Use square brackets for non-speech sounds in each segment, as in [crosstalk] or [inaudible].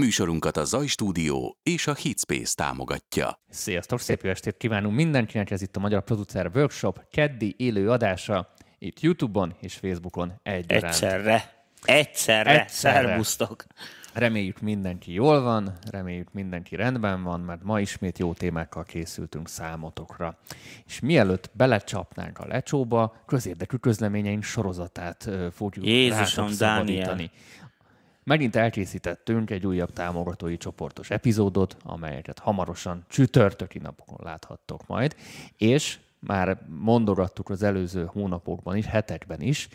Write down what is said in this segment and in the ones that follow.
Műsorunkat a Zaj Stúdió és a Hitspace támogatja. Sziasztok, szép jó estét kívánunk mindenkinek, ez itt a Magyar Producer Workshop keddi élő adása, itt Youtube-on és Facebookon egyaránt. Egyszerre. Egyszerre. Egyszerre. Szervusztok. Reméljük mindenki jól van, reméljük mindenki rendben van, mert ma ismét jó témákkal készültünk számotokra. És mielőtt belecsapnánk a lecsóba, közérdekű közleményeink sorozatát fogjuk Jézusom, rátok Dániel. Megint elkészítettünk egy újabb támogatói csoportos epizódot, amelyeket hamarosan csütörtöki napokon láthattok majd, és már mondogattuk az előző hónapokban is, hetekben is,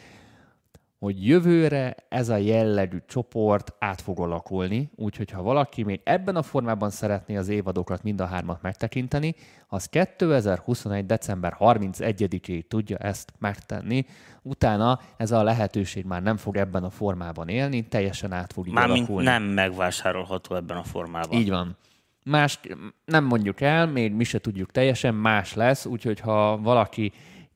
hogy jövőre ez a jellegű csoport át fog alakulni, úgyhogy ha valaki még ebben a formában szeretné az évadokat mind a hármat megtekinteni, az 2021. december 31-ig tudja ezt megtenni. Utána ez a lehetőség már nem fog ebben a formában élni, teljesen át fog Mármint alakulni. nem megvásárolható ebben a formában. Így van. Más nem mondjuk el, még mi se tudjuk teljesen, más lesz, úgyhogy ha valaki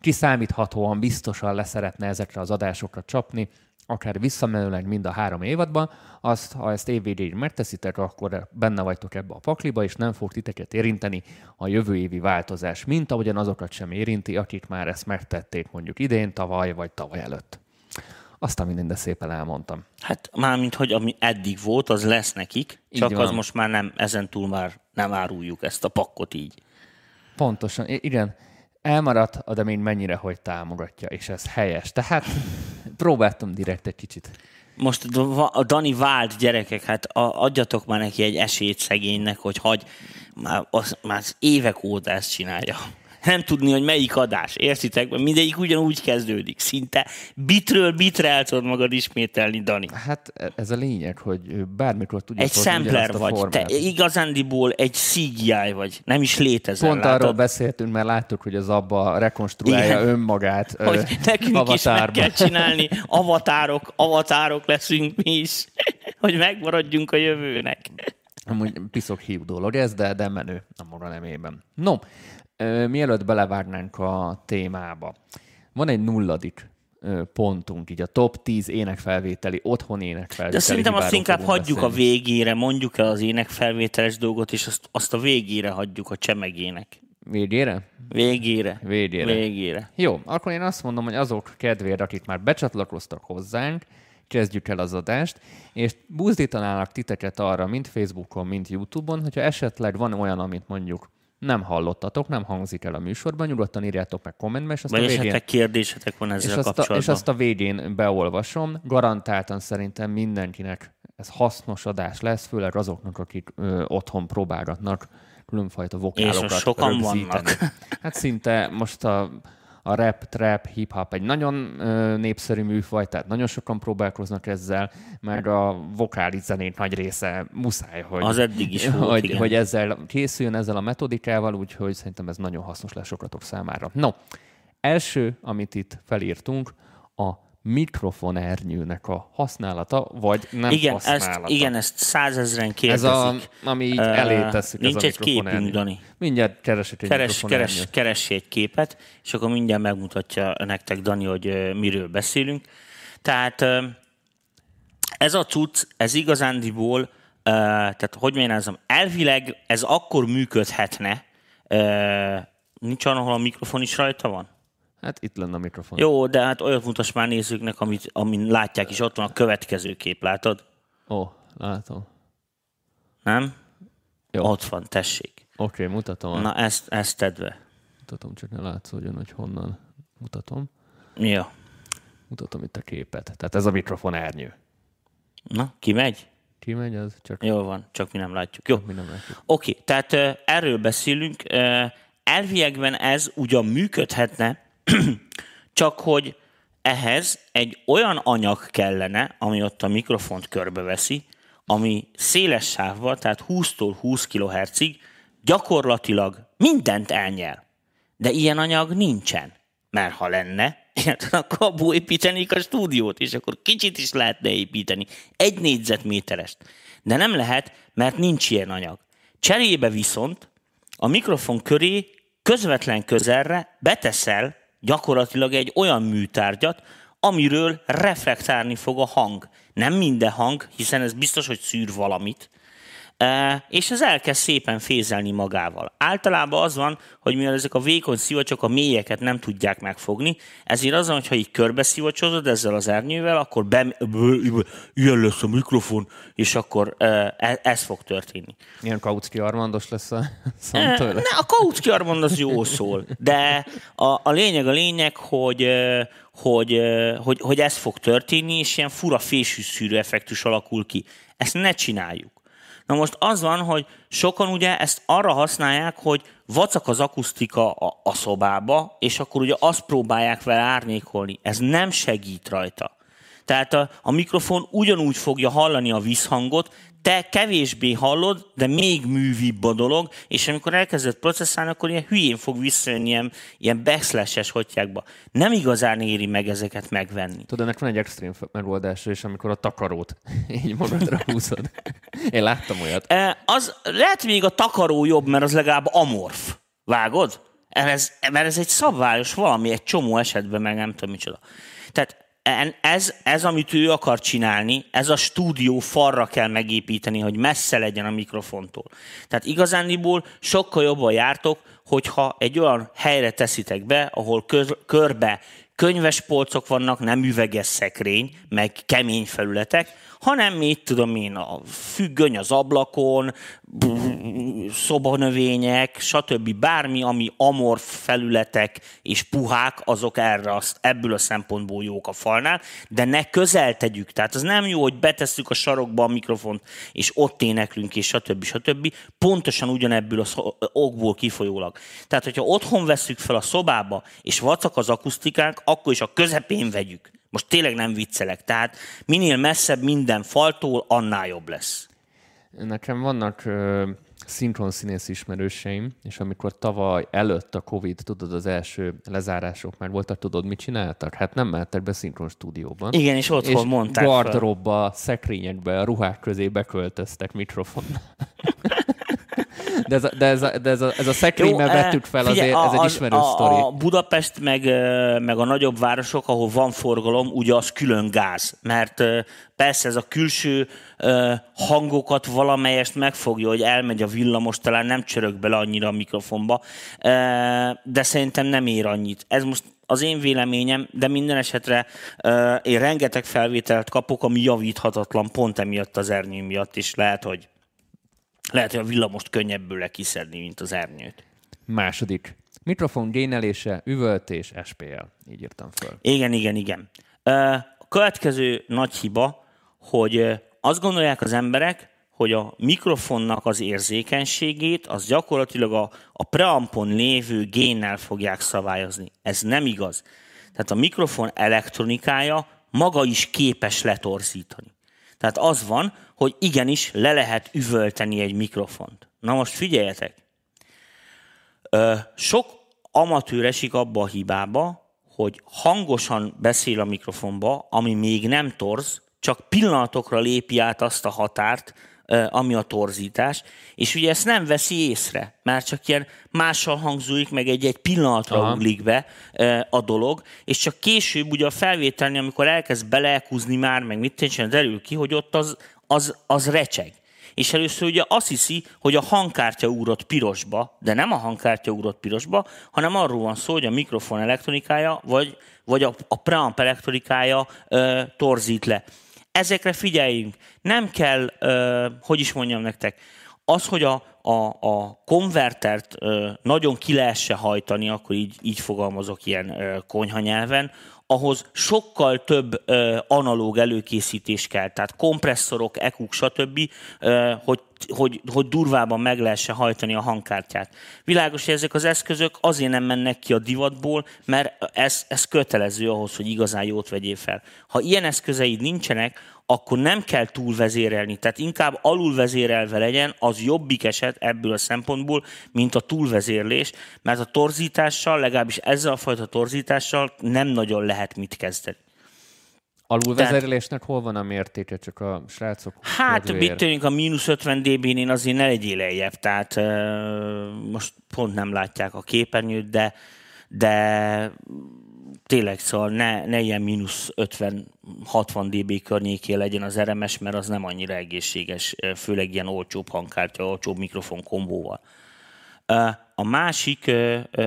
kiszámíthatóan biztosan leszeretne ezekre az adásokra csapni, akár visszamenőleg mind a három évadban, azt, ha ezt évvégéig megteszitek, akkor benne vagytok ebbe a pakliba, és nem fog titeket érinteni a jövő évi változás, mint ahogyan azokat sem érinti, akik már ezt megtették mondjuk idén, tavaly vagy tavaly előtt. Aztán minden, de szépen elmondtam. Hát mármint, hogy ami eddig volt, az lesz nekik, csak az most már nem, ezen túl már nem áruljuk ezt a pakkot így. Pontosan, igen. Elmaradt, de még mennyire, hogy támogatja, és ez helyes. Tehát próbáltam direkt egy kicsit. Most a Dani vált gyerekek, hát adjatok már neki egy esélyt szegénynek, hogy hagy, már, az, már évek óta ezt csinálja. Nem tudni, hogy melyik adás, értitek? Mindegyik ugyanúgy kezdődik. Szinte bitről bitre el tudod magad ismételni, Dani. Hát e- ez a lényeg, hogy bármikor tudja Egy szempler vagy, te formát. igazándiból egy CGI vagy, nem is létezel, Pont látod? arról beszéltünk, mert láttuk, hogy az abba rekonstruálja Igen. önmagát ö, hogy nekünk is meg avatárba. kell csinálni, avatárok, avatárok leszünk mi is, [laughs] hogy megmaradjunk a jövőnek. Amúgy piszok hív dolog ez, de, de menő a maga nemében. No, ö, mielőtt belevágnánk a témába, van egy nulladik pontunk, így a top 10 énekfelvételi, otthon énekfelvételi De szerintem azt inkább hagyjuk a beszélni. végére, mondjuk el az énekfelvételes dolgot, és azt, azt a végére hagyjuk a csemegének. Végére? Végére. Végére. Végére. Jó, akkor én azt mondom, hogy azok kedvére, akik már becsatlakoztak hozzánk, kezdjük el az adást, és buzdítanálak titeket arra, mint Facebookon, mint YouTube-on, hogyha esetleg van olyan, amit mondjuk nem hallottatok, nem hangzik el a műsorban, nyugodtan írjátok meg kommentbe, és azt Vagy a végén... esetleg kérdésetek van És ezzel azt, a, kapcsolatban. és azt a végén beolvasom. Garantáltan szerintem mindenkinek ez hasznos adás lesz, főleg azoknak, akik ö, otthon próbálgatnak különfajta vokálokat most sokan rögzíteni. vannak. Hát szinte most a, a rap, trap, hip-hop egy nagyon ö, népszerű műfaj, tehát nagyon sokan próbálkoznak ezzel, meg a vokális zenét nagy része muszáj, hogy, Az eddig is volt, hogy, igen. hogy ezzel készüljön ezzel a metodikával, úgyhogy szerintem ez nagyon hasznos lesz sokatok számára. No, első, amit itt felírtunk, a mikrofonernyőnek a használata, vagy nem igen, használata. ezt, igen, ezt százezren Ez kérdezik. a, ami így Ö, elé teszik, nincs ez a egy képünk. Dani. Mindjárt keresek egy Keres, keres, keress egy képet, és akkor mindjárt megmutatja nektek Dani, hogy ö, miről beszélünk. Tehát ö, ez a cucc, ez igazándiból, ö, tehát hogy mondjam, elvileg ez akkor működhetne, ö, nincs olyan, ahol a mikrofon is rajta van? Hát itt lenne a mikrofon. Jó, de hát olyat mutass már nézőknek, amit, amin látják is, ott van a következő kép, látod? Ó, látom. Nem? Jó. Ott van, tessék. Oké, okay, mutatom. Na, ezt, ezt tedd be. Mutatom, csak ne látszódjon, hogy honnan mutatom. Jó. Mutatom itt a képet. Tehát ez a mikrofonernyő. Na, ki megy? Kimegy az? Csak Jó van, csak mi nem látjuk. Jó. mi nem látjuk. Oké, tehát ö, erről beszélünk. Ö, Elviekben ez ugyan működhetne, [clears throat] csak hogy ehhez egy olyan anyag kellene, ami ott a mikrofont körbeveszi, ami széles sávval, tehát 20-tól 20 kHz-ig gyakorlatilag mindent elnyel. De ilyen anyag nincsen. Mert ha lenne, [laughs] akkor abból építenék a stúdiót, és akkor kicsit is lehetne építeni. Egy négyzetméterest. De nem lehet, mert nincs ilyen anyag. Cserébe viszont a mikrofon köré közvetlen közelre beteszel gyakorlatilag egy olyan műtárgyat, amiről reflektálni fog a hang. Nem minden hang, hiszen ez biztos, hogy szűr valamit, és ez elkezd szépen fézelni magával. Általában az van, hogy mivel ezek a vékony szivacsok a mélyeket nem tudják megfogni, ezért az, hogyha így körbe szivacsozod ezzel az ernyővel, akkor be, ilyen lesz a mikrofon, és akkor e, ez fog történni. Ilyen Kautsky Armandos lesz a [laughs] szám tőle? Ne, a Kautsky Armand az jó szól, de a, a lényeg a lényeg, hogy, hogy, hogy, hogy ez fog történni, és ilyen fura fésűszűrő effektus alakul ki. Ezt ne csináljuk. Na most az van, hogy sokan ugye ezt arra használják, hogy vacak az akusztika a, a szobába, és akkor ugye azt próbálják vele árnyékolni. Ez nem segít rajta. Tehát a, a mikrofon ugyanúgy fogja hallani a visszhangot, te kevésbé hallod, de még művibb a dolog, és amikor elkezdett processzálni, akkor ilyen hülyén fog visszajönni ilyen, ilyen backslashes hotyákba. Nem igazán éri meg ezeket megvenni. Tudod, ennek van egy extrém megoldása is, amikor a takarót [laughs] így magadra húzod. Én láttam olyat. E, az lehet még a takaró jobb, mert az legalább amorf. Vágod? Ez, mert ez egy szabályos valami, egy csomó esetben meg nem tudom micsoda. Tehát ez, ez, amit ő akar csinálni, ez a stúdió falra kell megépíteni, hogy messze legyen a mikrofontól. Tehát igazándiból sokkal jobban jártok, hogyha egy olyan helyre teszitek be, ahol kör, körbe könyves polcok vannak, nem üveges szekrény, meg kemény felületek, hanem mit tudom én, a függöny az ablakon, szobanövények, stb. bármi, ami amorf felületek és puhák, azok erre, azt, ebből a szempontból jók a falnál, de ne közel tegyük. Tehát az nem jó, hogy betesszük a sarokba a mikrofont, és ott éneklünk, és stb. stb. Pontosan ugyanebből az okból kifolyólag. Tehát, hogyha otthon veszük fel a szobába, és vacak az akusztikánk, akkor is a közepén vegyük. Most tényleg nem viccelek. Tehát minél messzebb minden faltól, annál jobb lesz. Nekem vannak uh, szinkron színész ismerőseim, és amikor tavaly előtt a Covid, tudod, az első lezárások már voltak, tudod, mit csináltak? Hát nem mehettek be szinkron stúdióban. Igen, és otthon és mondták gardróbba, szekrényekbe, a ruhák közé beköltöztek mikrofon. [laughs] De ez a, de ez a, de ez a, ez a szekrényben vettük fel, figyelj, azért, ez egy ismerő a, sztori. A Budapest meg, meg a nagyobb városok, ahol van forgalom, ugye az külön gáz. Mert persze ez a külső hangokat valamelyest megfogja, hogy elmegy a villamos, talán nem csörög bele annyira a mikrofonba, de szerintem nem ér annyit. Ez most az én véleményem, de minden esetre uh, én rengeteg felvételt kapok, ami javíthatatlan pont emiatt az ernyő miatt is. Lehet, hogy lehet, hogy a villamost könnyebbül kiszedni, mint az ernyőt. Második. Mikrofon génelése, üvöltés, SPL. Így írtam föl. Igen, igen, igen. A következő nagy hiba, hogy azt gondolják az emberek, hogy a mikrofonnak az érzékenységét az gyakorlatilag a, a preampon lévő génnel fogják szabályozni. Ez nem igaz. Tehát a mikrofon elektronikája maga is képes letorzítani. Tehát az van, hogy igenis le lehet üvölteni egy mikrofont. Na most figyeljetek! Sok amatőr esik abba a hibába, hogy hangosan beszél a mikrofonba, ami még nem torz, csak pillanatokra lépi át azt a határt, ami a torzítás, és ugye ezt nem veszi észre, mert csak ilyen mással hangzóik, meg egy-egy pillanatra Aha. uglik be a dolog, és csak később ugye a felvételni, amikor elkezd beleekúzni már, meg mit tényleg derül ki, hogy ott az, az, az recseg. És először ugye azt hiszi, hogy a hangkártya úrott pirosba, de nem a hangkártya úrott pirosba, hanem arról van szó, hogy a mikrofon elektronikája, vagy, vagy a, a preamp elektronikája ö, torzít le ezekre figyeljünk. Nem kell, uh, hogy is mondjam nektek, az, hogy a, a, a konvertert uh, nagyon ki lehessen hajtani, akkor így, így fogalmazok ilyen uh, konyhanyelven, ahhoz sokkal több uh, analóg előkészítés kell, tehát kompresszorok, EQ, stb., uh, hogy, hogy, hogy durvában meg lehessen hajtani a hangkártyát. Világos, hogy ezek az eszközök azért nem mennek ki a divatból, mert ez, ez kötelező ahhoz, hogy igazán jót vegyél fel. Ha ilyen eszközeid nincsenek, akkor nem kell túlvezérelni, tehát inkább alulvezérelve legyen, az jobbik eset ebből a szempontból, mint a túlvezérlés, mert a torzítással, legalábbis ezzel a fajta torzítással nem nagyon lehet mit kezdeni. Alulvezérlésnek hol van a mértéke, csak a srácok? Hát, mit tűnik a mínusz 50 dB-n én azért ne legyél lejjebb, tehát most pont nem látják a képernyőt, de, de tényleg, szóval ne, ne ilyen mínusz 50-60 dB környékén legyen az RMS, mert az nem annyira egészséges, főleg ilyen olcsóbb hangkártya, olcsóbb mikrofon kombóval. A másik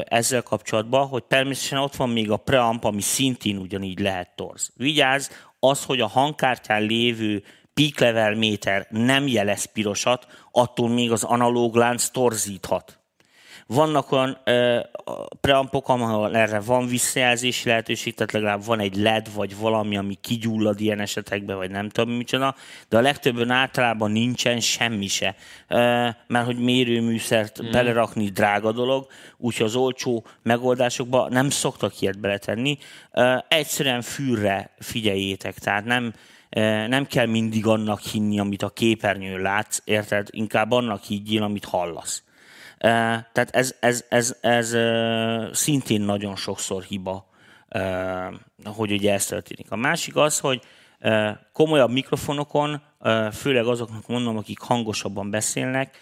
ezzel kapcsolatban, hogy természetesen ott van még a preamp, ami szintén ugyanígy lehet torz. Vigyázz, az, hogy a hangkártyán lévő peak level méter nem jelez pirosat, attól még az analóg lánc torzíthat. Vannak olyan ö, preampok, ahol erre van visszajelzési lehetőség, tehát legalább van egy LED, vagy valami, ami kigyullad ilyen esetekben, vagy nem tudom micsoda, de a legtöbben általában nincsen semmi se. Ö, mert hogy mérőműszert mm. belerakni drága dolog, úgyhogy az olcsó megoldásokba nem szoktak ilyet beletenni. Ö, egyszerűen fűrre figyeljétek, tehát nem, nem kell mindig annak hinni, amit a képernyőn látsz, érted? Inkább annak higgyél, amit hallasz. Tehát ez, ez, ez, ez szintén nagyon sokszor hiba, hogy ugye ez történik. A másik az, hogy komolyabb mikrofonokon, főleg azoknak mondom, akik hangosabban beszélnek,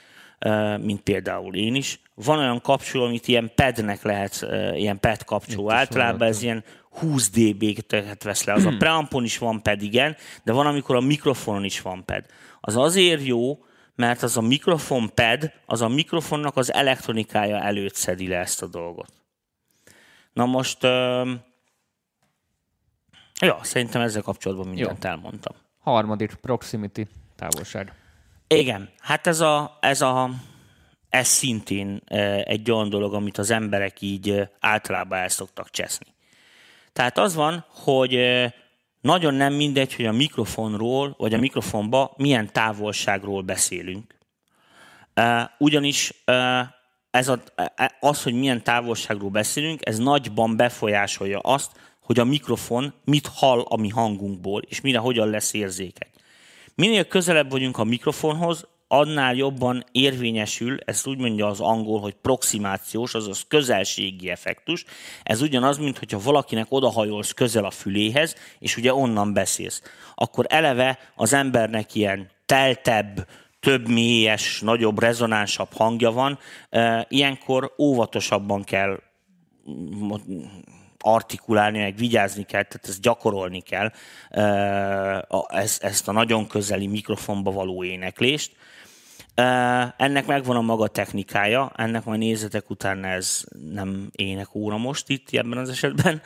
mint például én is. Van olyan kapcsoló, amit ilyen pednek lehet, ilyen ped kapcsoló. Általában ez ilyen 20 dB-t vesz le. Az a [clears throat] preampon is van ped, igen, de van, amikor a mikrofonon is van ped. Az azért jó, mert az a mikrofon pad, az a mikrofonnak az elektronikája előtt szedi le ezt a dolgot. Na most, uh, ja, szerintem ezzel kapcsolatban mindent Jó. elmondtam. Harmadik, proximity, távolság. Igen, hát ez a, ez a ez szintén egy olyan dolog, amit az emberek így általában el szoktak cseszni. Tehát az van, hogy nagyon nem mindegy, hogy a mikrofonról, vagy a mikrofonba milyen távolságról beszélünk. Ugyanis ez a, e, az, hogy milyen távolságról beszélünk, ez nagyban befolyásolja azt, hogy a mikrofon mit hall a mi hangunkból, és mire hogyan lesz érzékeny. Minél közelebb vagyunk a mikrofonhoz, annál jobban érvényesül, ezt úgy mondja az angol, hogy proximációs, azaz közelségi effektus. Ez ugyanaz, mint hogyha valakinek odahajolsz közel a füléhez, és ugye onnan beszélsz. Akkor eleve az embernek ilyen teltebb, több mélyes, nagyobb, rezonánsabb hangja van. Ilyenkor óvatosabban kell artikulálni, meg vigyázni kell, tehát ezt gyakorolni kell, ezt a nagyon közeli mikrofonba való éneklést. Ennek megvan a maga technikája, ennek majd nézetek utána ez nem ének óra most itt ebben az esetben.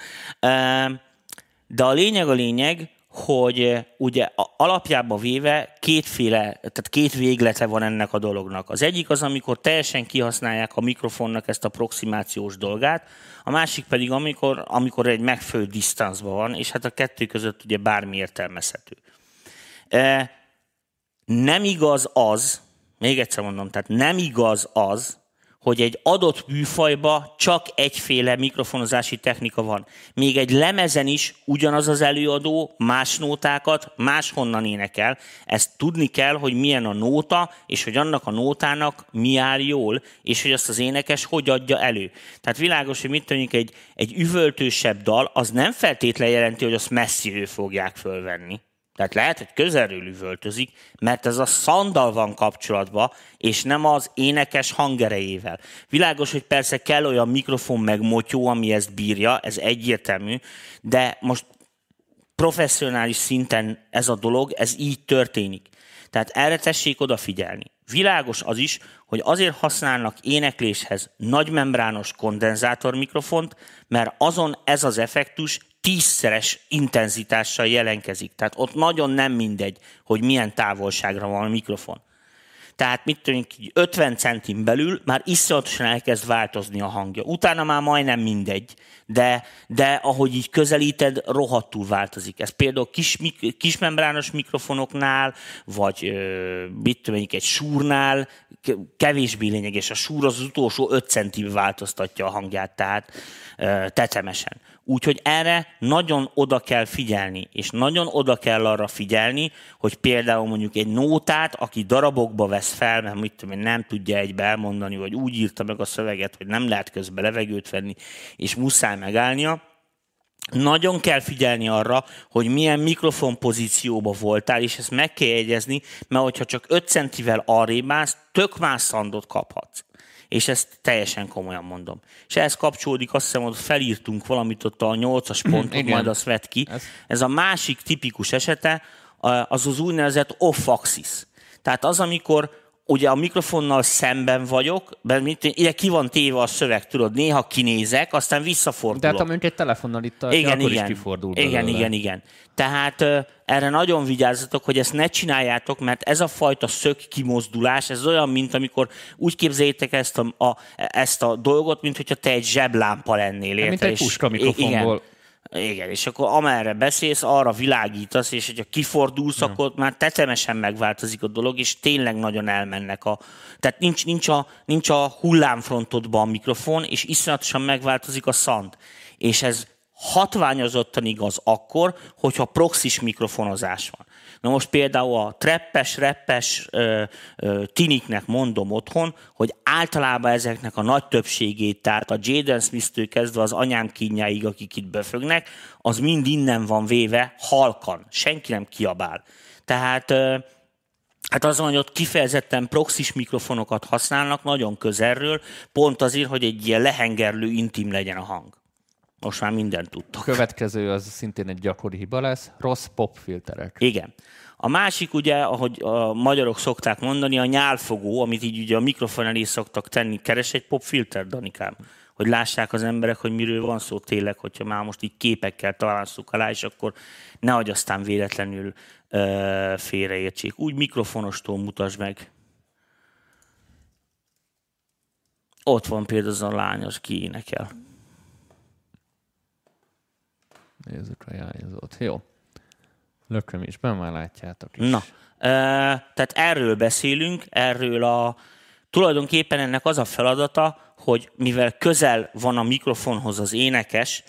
De a lényeg a lényeg, hogy ugye alapjában véve kétféle, tehát két véglete van ennek a dolognak. Az egyik az, amikor teljesen kihasználják a mikrofonnak ezt a proximációs dolgát, a másik pedig, amikor, amikor egy megfelelő disztánzban van, és hát a kettő között ugye bármi értelmezhető. Nem igaz az, még egyszer mondom, tehát nem igaz az, hogy egy adott műfajba csak egyféle mikrofonozási technika van. Még egy lemezen is ugyanaz az előadó más nótákat máshonnan énekel. Ezt tudni kell, hogy milyen a nóta, és hogy annak a nótának mi áll jól, és hogy azt az énekes hogy adja elő. Tehát világos, hogy mit tudjuk, egy, egy üvöltősebb dal, az nem feltétlenül jelenti, hogy azt messziről fogják fölvenni. Tehát lehet, hogy közelről üvöltözik, mert ez a szandal van kapcsolatban, és nem az énekes hangerejével. Világos, hogy persze kell olyan mikrofon meg motyó, ami ezt bírja, ez egyértelmű, de most professzionális szinten ez a dolog, ez így történik. Tehát erre tessék odafigyelni. Világos az is, hogy azért használnak énekléshez nagymembrános kondenzátor mikrofont, mert azon ez az effektus tízszeres intenzitással jelenkezik. Tehát ott nagyon nem mindegy, hogy milyen távolságra van a mikrofon. Tehát mit tudjuk, 50 centin belül már iszonyatosan elkezd változni a hangja. Utána már majdnem mindegy, de, de ahogy így közelíted, rohadtul változik. Ez például kis, kismembrános mikrofonoknál, vagy mit tudom, egy súrnál kevésbé lényeges. A súr az, utolsó 5 centibe változtatja a hangját, tehát tetemesen. Úgyhogy erre nagyon oda kell figyelni, és nagyon oda kell arra figyelni, hogy például mondjuk egy nótát, aki darabokba vesz fel, mert mit tudom, nem tudja egybe elmondani, vagy úgy írta meg a szöveget, hogy nem lehet közben levegőt venni, és muszáj megállnia, nagyon kell figyelni arra, hogy milyen mikrofon pozícióba voltál, és ezt meg kell jegyezni, mert hogyha csak 5 centivel arrébb állsz, tök más szandot kaphatsz. És ezt teljesen komolyan mondom. És ehhez kapcsolódik, azt hiszem, hogy felírtunk valamit ott a nyolcas pontot, igen. majd azt vett ki. Ez- Ez a másik tipikus esete, az az úgynevezett off-axis. Tehát az, amikor ugye a mikrofonnal szemben vagyok, mert mint, ide ki van téve a szöveg, tudod, néha kinézek, aztán visszafordulok. De hát amint egy telefonnal itt tartja, Igen, akkor igen. is kifordul igen, belőle. igen, igen. Tehát ö, erre nagyon vigyázzatok, hogy ezt ne csináljátok, mert ez a fajta szög kimozdulás, ez olyan, mint amikor úgy képzeljétek ezt a, a, ezt a dolgot, mint hogyha te egy zseblámpa lennél. mint érted? egy És- puska mikrofonból. Igen. Igen, és akkor amerre beszélsz, arra világítasz, és hogyha kifordulsz, akkor már tetemesen megváltozik a dolog, és tényleg nagyon elmennek a... Tehát nincs, nincs, a, nincs a hullámfrontodban a mikrofon, és iszonyatosan megváltozik a szand. És ez hatványozottan igaz akkor, hogyha proxis mikrofonozás van. Na most például a treppes, reppes ö, ö, tiniknek mondom otthon, hogy általában ezeknek a nagy többségét, tehát a Jaden Smith-től kezdve az anyám kínjáig, akik itt befögnek, az mind innen van véve halkan. Senki nem kiabál. Tehát ö, Hát az van, hogy ott kifejezetten proxis mikrofonokat használnak nagyon közelről, pont azért, hogy egy ilyen lehengerlő intim legyen a hang. Most már mindent tudtok. Következő az szintén egy gyakori hiba lesz, rossz popfilterek. Igen. A másik ugye, ahogy a magyarok szokták mondani, a nyálfogó, amit így ugye a mikrofon elé szoktak tenni. Keres egy popfilter, Danikám, hogy lássák az emberek, hogy miről van szó tényleg, hogyha már most így képekkel találszuk alá, és akkor nehogy aztán véletlenül ö, félreértsék. Úgy mikrofonostól mutasd meg. Ott van például az a lány, az ki énekel. Nézzük a hiányzót. Jó. Lököm is, be már látjátok is. Na, ö, tehát erről beszélünk, erről a tulajdonképpen ennek az a feladata, hogy mivel közel van a mikrofonhoz az énekes,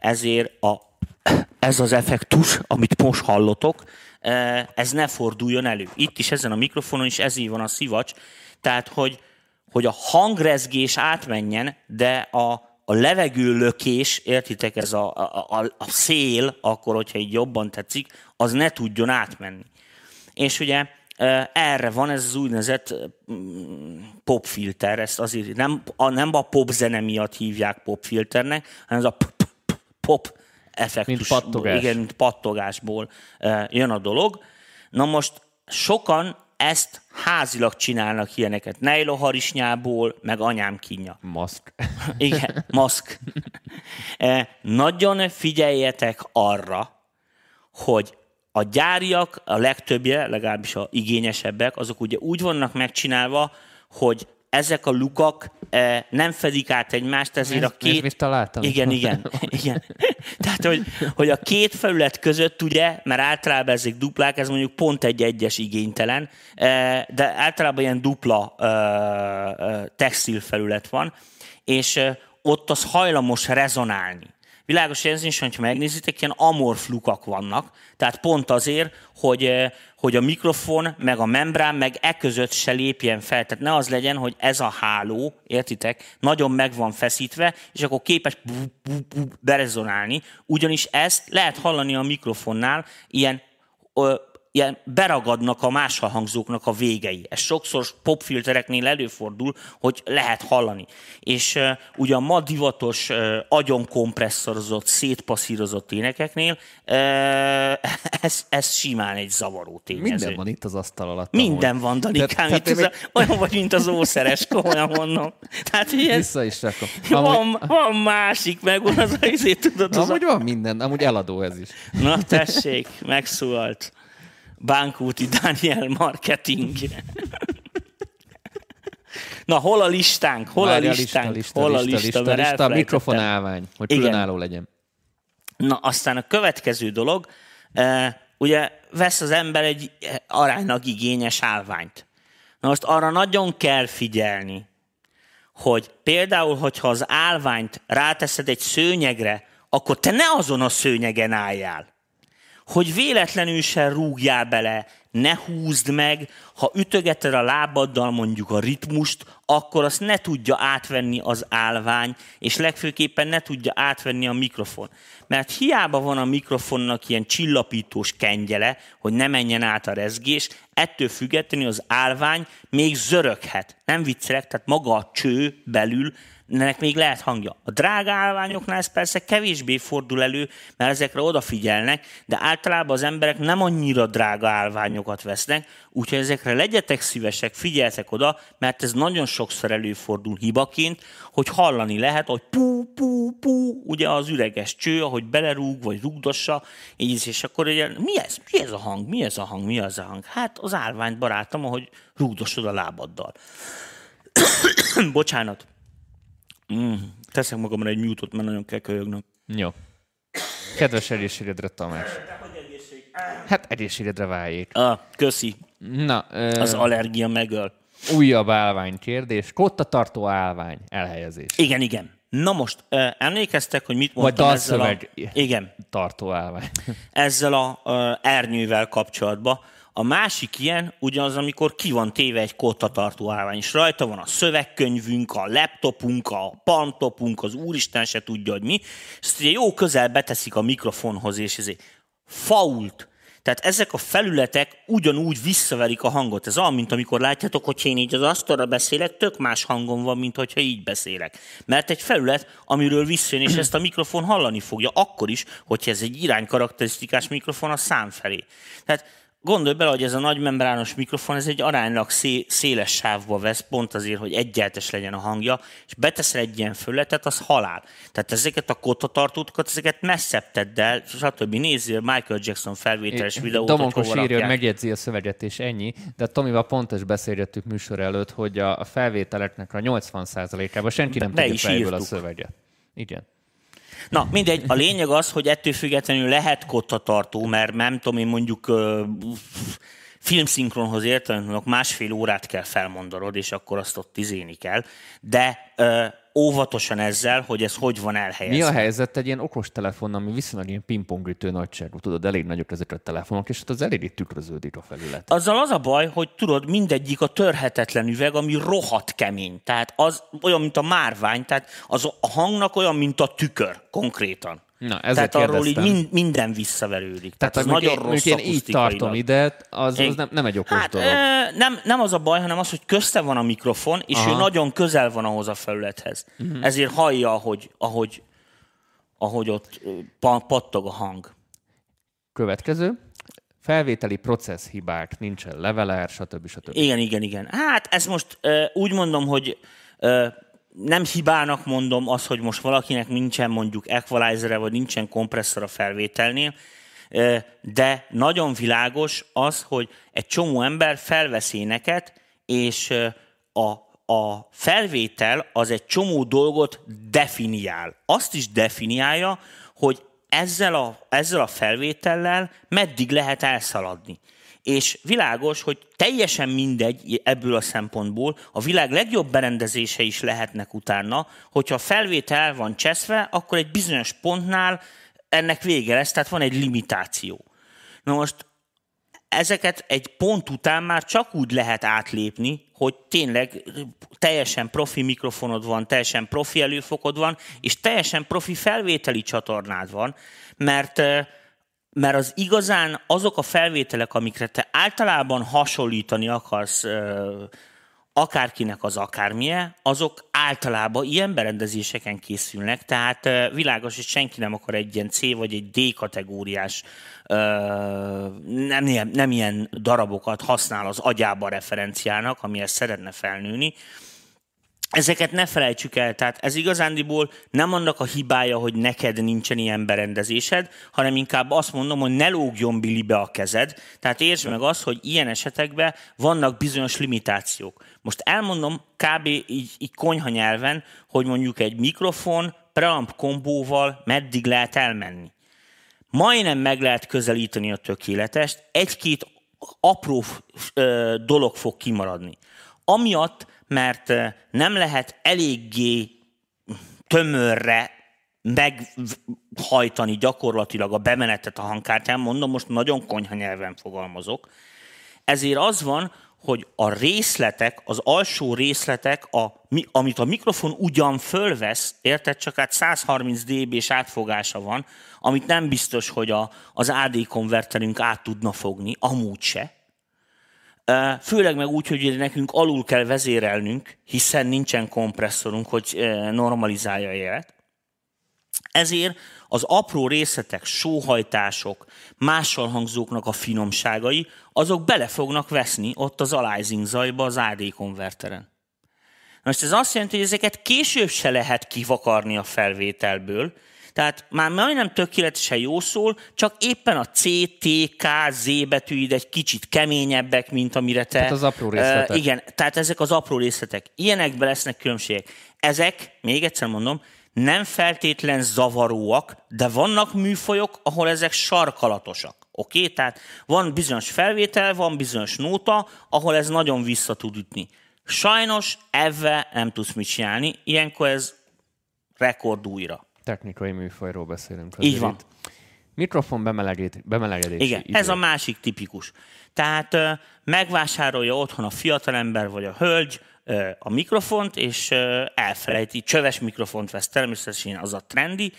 ezért a, ez az effektus, amit most hallotok, ez ne forduljon elő. Itt is ezen a mikrofonon is ezért van a szivacs, tehát hogy, hogy a hangrezgés átmenjen, de a, a levegőlökés, értitek, ez a, a, a, a szél, akkor, hogyha így jobban tetszik, az ne tudjon átmenni. És ugye erre van ez az úgynevezett popfilter, ezt azért nem a, nem a pop zene miatt hívják popfilternek, hanem ez a pop effektus. Mint pattogás. Igen, mint pattogásból jön a dolog. Na most sokan ezt házilag csinálnak ilyeneket. Nejloharisnyából, meg anyám kínja. Maszk. [laughs] Igen, maszk. Eh, Nagyon figyeljetek arra, hogy a gyáriak, a legtöbbje, legalábbis a igényesebbek, azok ugye úgy vannak megcsinálva, hogy ezek a lukak eh, nem fedik át egymást, ezért Ezt- a két... mit találtam? Igen, igen, [laughs] igen. Tehát, hogy, hogy a két felület között ugye, mert általában ezek duplák, ez mondjuk pont egy egyes igénytelen, eh, de általában ilyen dupla eh, textil felület van, és ott az hajlamos rezonálni. Világos érzés, is, hogyha megnézitek, ilyen amorf lukak vannak, tehát pont azért, hogy, eh, hogy a mikrofon, meg a membrán, meg e között se lépjen fel. Tehát ne az legyen, hogy ez a háló, értitek, nagyon meg van feszítve, és akkor képes berezonálni. Ugyanis ezt lehet hallani a mikrofonnál, ilyen ilyen beragadnak a más hangzóknak a végei. Ez sokszor popfiltereknél előfordul, hogy lehet hallani. És uh, ugye a ma divatos, uh, agyonkompresszorozott, szétpasszírozott énekeknél uh, [laughs] ez, ez simán egy zavaró tényező. Minden van itt az asztal alatt. Minden amúgy. van, Danikám. Itt tehát ez én a, olyan vagy, mint az ószeres, [laughs] komolyan mondom. Tehát, ez, Vissza is rakom. van, van másik, meg van az a izét, tudod, az a, amúgy van minden, amúgy eladó ez is. Na tessék, megszólalt. Bánkúti Daniel Marketing. Na, hol a listánk? Hol Várja, a listánk? lista, hol a lista, lista? lista, lista, lista, mikrofon elfelejtettem. állvány, hogy Igen. különálló legyen. Na, aztán a következő dolog, eh, ugye vesz az ember egy aránylag igényes állványt. Na most arra nagyon kell figyelni, hogy például, hogyha az állványt ráteszed egy szőnyegre, akkor te ne azon a szőnyegen álljál. Hogy véletlenül se rúgjál bele, ne húzd meg, ha ütögeted a lábaddal mondjuk a ritmust, akkor azt ne tudja átvenni az állvány, és legfőképpen ne tudja átvenni a mikrofon. Mert hiába van a mikrofonnak ilyen csillapítós kengyele, hogy ne menjen át a rezgés, ettől függetlenül az állvány még zöröghet. Nem viccelek, tehát maga a cső belül ennek még lehet hangja. A drága állványoknál ez persze kevésbé fordul elő, mert ezekre odafigyelnek, de általában az emberek nem annyira drága állványokat vesznek, úgyhogy ezekre legyetek szívesek, figyeltek oda, mert ez nagyon sokszor előfordul hibaként, hogy hallani lehet, hogy pú, pú, pú, ugye az üreges cső, ahogy belerúg, vagy rúgdossa, így, és akkor ugye, mi ez? Mi ez a hang? Mi ez a hang? Mi az a hang? Hát az állványt barátom, ahogy rúgdosod a lábaddal. [coughs] Bocsánat. Mm, teszek magamra egy mute mert nagyon kell kölyögnöm. Jó. Kedves egészségedre, Tamás. Hát egészségedre váljék. Ah, köszi. Na, ö, Az allergia megöl. újabb állvány kérdés. Kottatartó állvány elhelyezés. Igen, igen. Na most, emlékeztek, hogy mit Vagy mondtam ezzel a... Igen, tartó állvány. ezzel a ernyővel kapcsolatban. A másik ilyen ugyanaz, amikor ki van téve egy kottatartó állvány, és rajta van a szövegkönyvünk, a laptopunk, a palmtopunk, az úristen se tudja, hogy mi, és ezt ugye jó közel beteszik a mikrofonhoz, és ezért fault. Tehát ezek a felületek ugyanúgy visszaverik a hangot. Ez olyan, mint amikor látjátok, hogy én így az asztalra beszélek, tök más hangon van, mint hogyha így beszélek. Mert egy felület, amiről visszajön, és ezt a mikrofon hallani fogja, akkor is, hogyha ez egy iránykarakterisztikás mikrofon a szám felé. Tehát Gondolj bele, hogy ez a nagy membrános mikrofon, ez egy aránylag szé- széles sávba vesz, pont azért, hogy egyeltes legyen a hangja, és beteszel egy ilyen fölletet, az halál. Tehát ezeket a kottatartókat, ezeket messzebb tedd el, stb. Nézzél Michael Jackson felvételes videót, hogy Domonkos hova írja, hogy megjegyzi a szöveget, és ennyi. De Tomival pont is beszélgettük műsor előtt, hogy a felvételeknek a 80%-ában senki nem Be tudja fejből a szöveget. Igen. Na, mindegy, a lényeg az, hogy ettől függetlenül lehet kottatartó, mert nem tudom én mondjuk filmszinkronhoz értelemnek másfél órát kell felmondanod, és akkor azt ott izéni kell, de óvatosan ezzel, hogy ez hogy van elhelyezve. Mi a helyzet egy ilyen okos telefon, ami viszonylag ilyen pingpongütő nagyságú, tudod, elég nagyok ezek a telefonok, és ott az eléggé tükröződik a felület. Azzal az a baj, hogy tudod, mindegyik a törhetetlen üveg, ami rohadt kemény. Tehát az olyan, mint a márvány, tehát az a hangnak olyan, mint a tükör, konkrétan. Na, tehát arról így kérdeztem. mind, minden visszaverődik. Tehát, Tehát nagyon én, rossz én így tartom ide, az, az nem, nem egy okos hát, dolog. ö, nem, nem az a baj, hanem az, hogy közte van a mikrofon, és Aha. ő nagyon közel van ahhoz a felülethez. Uh-huh. Ezért hallja, ahogy, ahogy, ahogy ott pattog a hang. Következő. Felvételi processz hibák, nincsen leveler, stb. stb. Igen, igen, igen. Hát ez most úgy mondom, hogy nem hibának mondom az, hogy most valakinek nincsen mondjuk equalizere, vagy nincsen kompresszor a felvételnél, de nagyon világos az, hogy egy csomó ember felvesz éneket, és a, a felvétel az egy csomó dolgot definiál. Azt is definiálja, hogy ezzel a, ezzel a felvétellel meddig lehet elszaladni. És világos, hogy teljesen mindegy ebből a szempontból, a világ legjobb berendezése is lehetnek utána, hogyha a felvétel el van cseszve, akkor egy bizonyos pontnál ennek vége lesz, tehát van egy limitáció. Na most ezeket egy pont után már csak úgy lehet átlépni, hogy tényleg teljesen profi mikrofonod van, teljesen profi előfokod van, és teljesen profi felvételi csatornád van, mert mert az igazán azok a felvételek, amikre te általában hasonlítani akarsz akárkinek az akármilyen, azok általában ilyen berendezéseken készülnek, tehát világos, hogy senki nem akar egy ilyen C vagy egy D kategóriás nem, ilyen, nem ilyen darabokat használ az agyába referenciának, amihez szeretne felnőni, ezeket ne felejtsük el, tehát ez igazándiból nem annak a hibája, hogy neked nincsen ilyen berendezésed, hanem inkább azt mondom, hogy ne lógjon bilibe a kezed. Tehát értsd meg azt, hogy ilyen esetekben vannak bizonyos limitációk. Most elmondom kb. így, így konyha nyelven, hogy mondjuk egy mikrofon preamp kombóval meddig lehet elmenni. Majdnem meg lehet közelíteni a tökéletest, egy-két apró ö, dolog fog kimaradni. Amiatt, mert nem lehet eléggé tömörre meghajtani gyakorlatilag a bemenetet a hangkártyán, mondom, most nagyon konyha nyelven fogalmazok, ezért az van, hogy a részletek, az alsó részletek, a, amit a mikrofon ugyan fölvesz, érted, csak hát 130 dB-s átfogása van, amit nem biztos, hogy a, az AD konverterünk át tudna fogni, amúgy se. Főleg meg úgy, hogy nekünk alul kell vezérelnünk, hiszen nincsen kompresszorunk, hogy normalizálja a jelet. Ezért az apró részletek, sóhajtások, mással hangzóknak a finomságai, azok bele fognak veszni ott az aliasing zajba az AD konverteren. Most ez azt jelenti, hogy ezeket később se lehet kivakarni a felvételből, tehát már majdnem tökéletesen jó szól, csak éppen a C, T, K, Z betűid egy kicsit keményebbek, mint amire te... Tehát az apró részletek. Uh, igen, tehát ezek az apró részletek. Ilyenekben lesznek különbségek. Ezek, még egyszer mondom, nem feltétlen zavaróak, de vannak műfajok, ahol ezek sarkalatosak. Oké? Okay? Tehát van bizonyos felvétel, van bizonyos nóta, ahol ez nagyon vissza tud ütni. Sajnos ebben nem tudsz mit csinálni, ilyenkor ez rekord újra. Technikai műfajról beszélünk. Így van. Itt. Mikrofon bemelegedés. Igen, idő. ez a másik tipikus. Tehát megvásárolja otthon a fiatalember vagy a hölgy, a mikrofont, és elfelejti, csöves mikrofont vesz természetesen, az a trendi,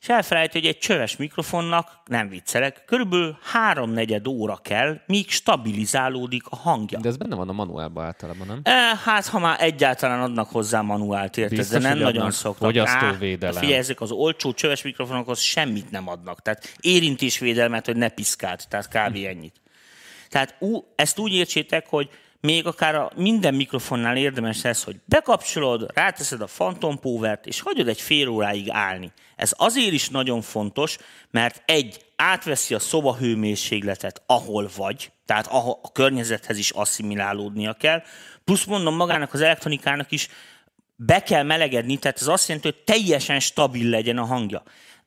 és elfelejti, hogy egy csöves mikrofonnak, nem viccelek, körülbelül háromnegyed óra kell, míg stabilizálódik a hangja. De ez benne van a manuálban általában, nem? E, hát, ha már egyáltalán adnak hozzá manuált, érted? Biztos, de nem nagyon szoktak. Fogyasztóvédelem. Figyelj, ezek az olcsó csöves mikrofonokhoz semmit nem adnak. Tehát érintésvédelmet, hogy ne piszkált, tehát kb. ennyit. Tehát ú, ezt úgy értsétek, hogy még akár a minden mikrofonnál érdemes ez, hogy bekapcsolod, ráteszed a Phantom Power-t, és hagyod egy fél óráig állni. Ez azért is nagyon fontos, mert egy, átveszi a szoba hőmérsékletet, ahol vagy, tehát a környezethez is asszimilálódnia kell, plusz mondom magának az elektronikának is be kell melegedni, tehát ez azt jelenti, hogy teljesen stabil legyen a hangja.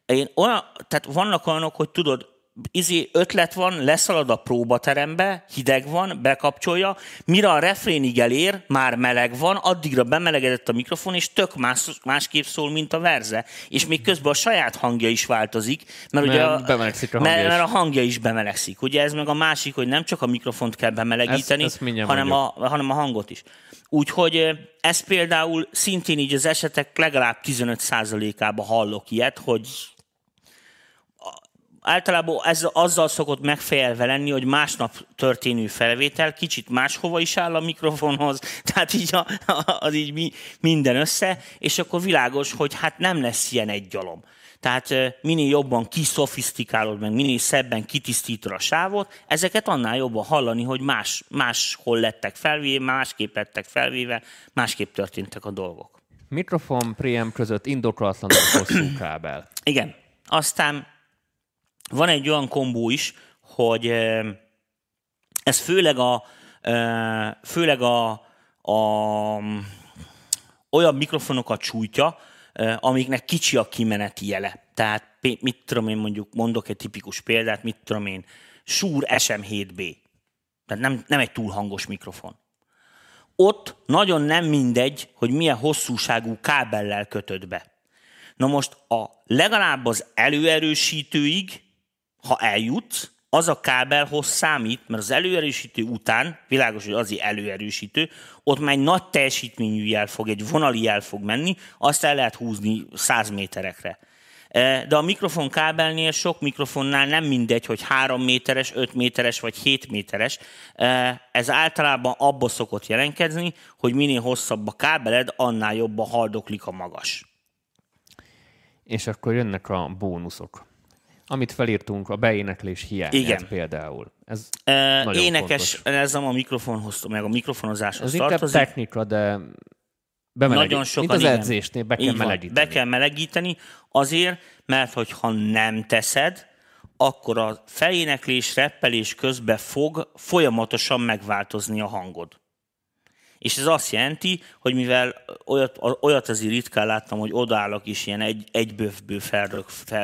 Én olyan, tehát vannak olyanok, hogy tudod, izé ötlet van, leszalad a próbaterembe, hideg van, bekapcsolja, mire a refrénig elér, már meleg van, addigra bemelegedett a mikrofon, és tök más, másképp szól, mint a verze. És még közben a saját hangja is változik, mert, mert ugye a, a hangja mert, mert a hangja is bemelegszik. Ugye ez meg a másik, hogy nem csak a mikrofont kell bemelegíteni, ezt, ezt hanem, a, hanem a hangot is. Úgyhogy ez például szintén így az esetek legalább 15%-ában hallok ilyet, hogy általában ez azzal szokott megfejelve lenni, hogy másnap történő felvétel, kicsit máshova is áll a mikrofonhoz, [laughs] tehát így a, az így mi, minden össze, és akkor világos, hogy hát nem lesz ilyen egy gyalom. Tehát minél jobban kiszofisztikálod meg, minél szebben kitisztítod a sávot, ezeket annál jobban hallani, hogy más, máshol lettek felvéve, másképp lettek felvéve, másképp történtek a dolgok. Mikrofon, preamp között indokolatlanul hosszú kábel. Igen. Aztán van egy olyan kombó is, hogy ez főleg a, főleg a, a olyan mikrofonokat sújtja, amiknek kicsi a kimeneti jele. Tehát mit tudom én mondjuk, mondok egy tipikus példát, mit tudom én, Shure SM7B. Tehát nem, nem egy túl hangos mikrofon. Ott nagyon nem mindegy, hogy milyen hosszúságú kábellel kötöd be. Na most a legalább az előerősítőig ha eljutsz, az a kábelhoz számít, mert az előerősítő után, világos, hogy azért előerősítő, ott már egy nagy teljesítményű jel fog, egy vonali jel fog menni, azt el lehet húzni 100 méterekre. E, de a mikrofon kábelnél sok mikrofonnál nem mindegy, hogy 3 méteres, 5 méteres vagy 7 méteres. E, ez általában abba szokott jelenkezni, hogy minél hosszabb a kábeled, annál jobban haldoklik a magas. És akkor jönnek a bónuszok amit felírtunk, a beéneklés hiányát Igen. például. Ez e, énekes, fontos. ez nem a mikrofonhoz, meg a mikrofonozáshoz ez tartozik. Ez technika, de bemelegít. Nagyon sokan, Mint az edzésnél be kell melegíteni. Be kell melegíteni azért, mert hogyha nem teszed, akkor a feléneklés, reppelés közben fog folyamatosan megváltozni a hangod. És ez azt jelenti, hogy mivel olyat, olyat azért ritkán láttam, hogy odállok is ilyen egy, egy bőfből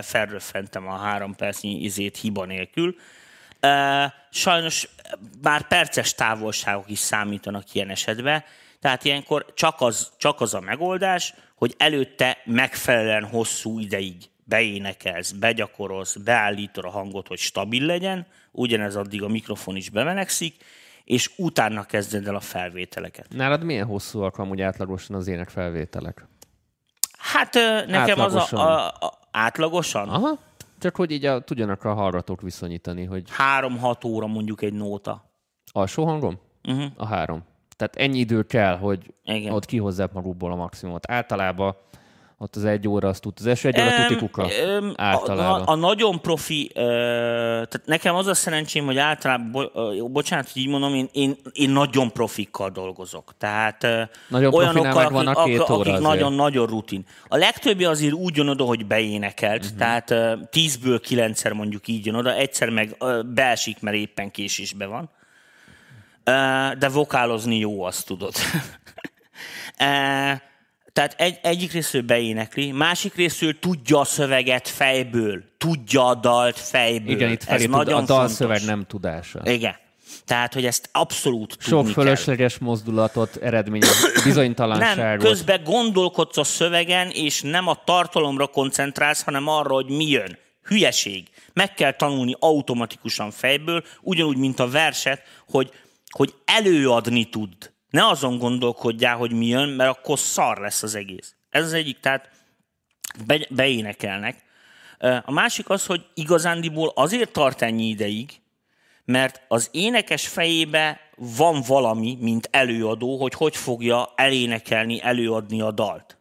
felröffentem a három percnyi izét hiba nélkül, sajnos már perces távolságok is számítanak ilyen esetben, tehát ilyenkor csak az, csak az a megoldás, hogy előtte megfelelően hosszú ideig beénekelsz, begyakorolsz, beállítod a hangot, hogy stabil legyen, ugyanez addig a mikrofon is bemelegszik, és utána kezded el a felvételeket. Nálad milyen hosszúak amúgy átlagosan az ének felvételek? Hát nekem az Átlagosan. a, a, a átlagosan Aha. Csak hogy így a, tudjanak a hallgatók viszonyítani, hogy három-hat óra mondjuk egy nóta. alsó hangom? Uh-huh. A három. Tehát ennyi idő kell, hogy Igen. ott kihozzák magukból a maximumot. Általában ott az egy óra, azt tud, az első egy óra Em, tuti kuka. em, Általában. A, a, a nagyon profi, ö, tehát nekem az a szerencsém, hogy általában, bo, ö, bocsánat, hogy így mondom, én, én, én nagyon profikkal dolgozok. Tehát ö, Nagyon profinál megvan a két akik, óra akik nagyon-nagyon rutin. A legtöbbi azért úgy jön oda, hogy beénekelt, uh-huh. tehát ö, tízből kilencszer mondjuk így jön oda, egyszer meg ö, beesik, mert éppen késésbe van. Ö, de vokálozni jó, azt tudod. [laughs] Ö, Tehát egy, egyik részről beénekli, másik részről tudja a szöveget fejből, tudja a dalt fejből. Igen, itt Ez tud, nagyon a dalszöveg fontos. nem tudása. Igen. Tehát, hogy ezt abszolút Sok tudni kell. fölösleges mozdulatot eredményez bizonytalanságot. Nem, közben gondolkodsz a szövegen, és nem a tartalomra koncentrálsz, hanem arra, hogy mi jön. Hülyeség. Meg kell tanulni automatikusan fejből, ugyanúgy, mint a verset, hogy, hogy előadni tud. Ne azon gondolkodjál, hogy mi jön, mert akkor szar lesz az egész. Ez az egyik, tehát be, beénekelnek. A másik az, hogy igazándiból azért tart ennyi ideig, mert az énekes fejébe van valami, mint előadó, hogy hogy fogja elénekelni, előadni a dalt.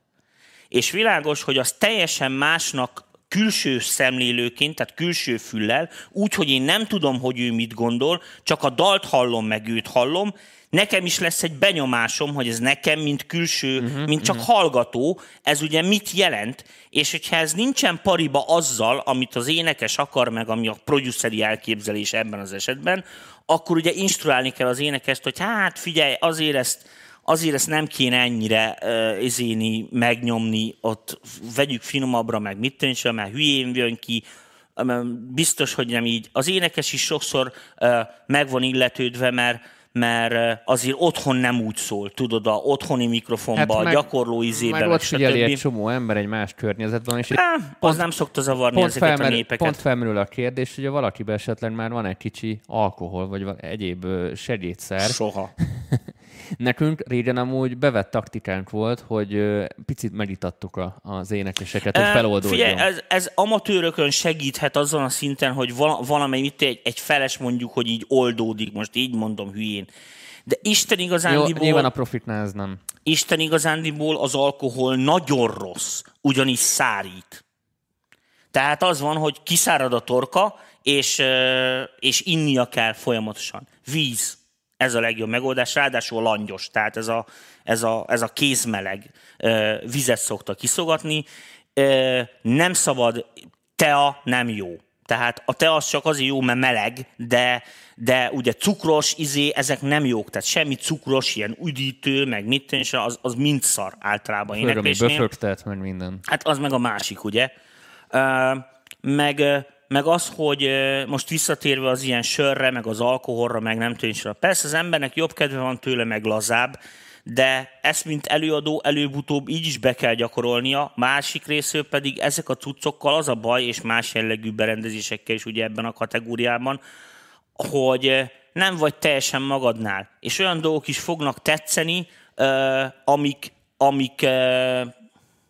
És világos, hogy az teljesen másnak külső szemlélőként, tehát külső füllel, úgy, hogy én nem tudom, hogy ő mit gondol, csak a dalt hallom, meg őt hallom, nekem is lesz egy benyomásom, hogy ez nekem, mint külső, uh-huh, mint csak uh-huh. hallgató, ez ugye mit jelent, és hogyha ez nincsen pariba azzal, amit az énekes akar, meg ami a produceri elképzelés ebben az esetben, akkor ugye instruálni kell az énekest, hogy hát figyelj, azért ezt, azért ezt nem kéne ennyire uh, izéni, megnyomni, ott vegyük finomabbra, meg mit tűntsön, mert hülyén jön ki, biztos, hogy nem így. Az énekes is sokszor uh, meg van illetődve, mert mert ö, azért otthon nem úgy szól, tudod, a otthoni mikrofonba, hát a gyakorló izébe, meg meg ott figyeli egy csomó ember egy más környezetben, és itt Á, az nem szokta zavarni pont, ezeket a felmer, népeket. pont felmerül a kérdés, hogy a valakiben esetleg már van egy kicsi alkohol, vagy egyéb segédszer. Soha. [laughs] Nekünk régen amúgy bevett taktikánk volt, hogy picit megítattuk a, az énekeseket, hogy feloldódjon. Figyelj, ez, ez amatőrökön segíthet azon a szinten, hogy vala, valamely, mit egy, egy feles mondjuk, hogy így oldódik, most így mondom hülyén. De Isten Jó, igazándiból, nyilván a profiknál ez nem. Isten igazándiból az alkohol nagyon rossz, ugyanis szárít. Tehát az van, hogy kiszárad a torka, és, és innia kell folyamatosan. Víz. Ez a legjobb megoldás, ráadásul langyos, tehát ez a, ez a, ez a kézmeleg vizet szokta kiszogatni. Nem szabad, tea nem jó. Tehát a tea az csak azért jó, mert meleg, de, de ugye cukros, izé, ezek nem jók. Tehát semmi cukros, ilyen üdítő, meg mit tűnj, az, az mind szar általában Főleg, ami böfögtet, meg minden. Hát az meg a másik, ugye? Ö, meg, meg az, hogy most visszatérve az ilyen sörre, meg az alkoholra, meg nem tűnésre. Persze az embernek jobb kedve van tőle, meg lazább, de ezt, mint előadó, előbb-utóbb így is be kell gyakorolnia, másik részről pedig ezek a cuccokkal az a baj, és más jellegű berendezésekkel is ugye ebben a kategóriában, hogy nem vagy teljesen magadnál, és olyan dolgok is fognak tetszeni, amik, amik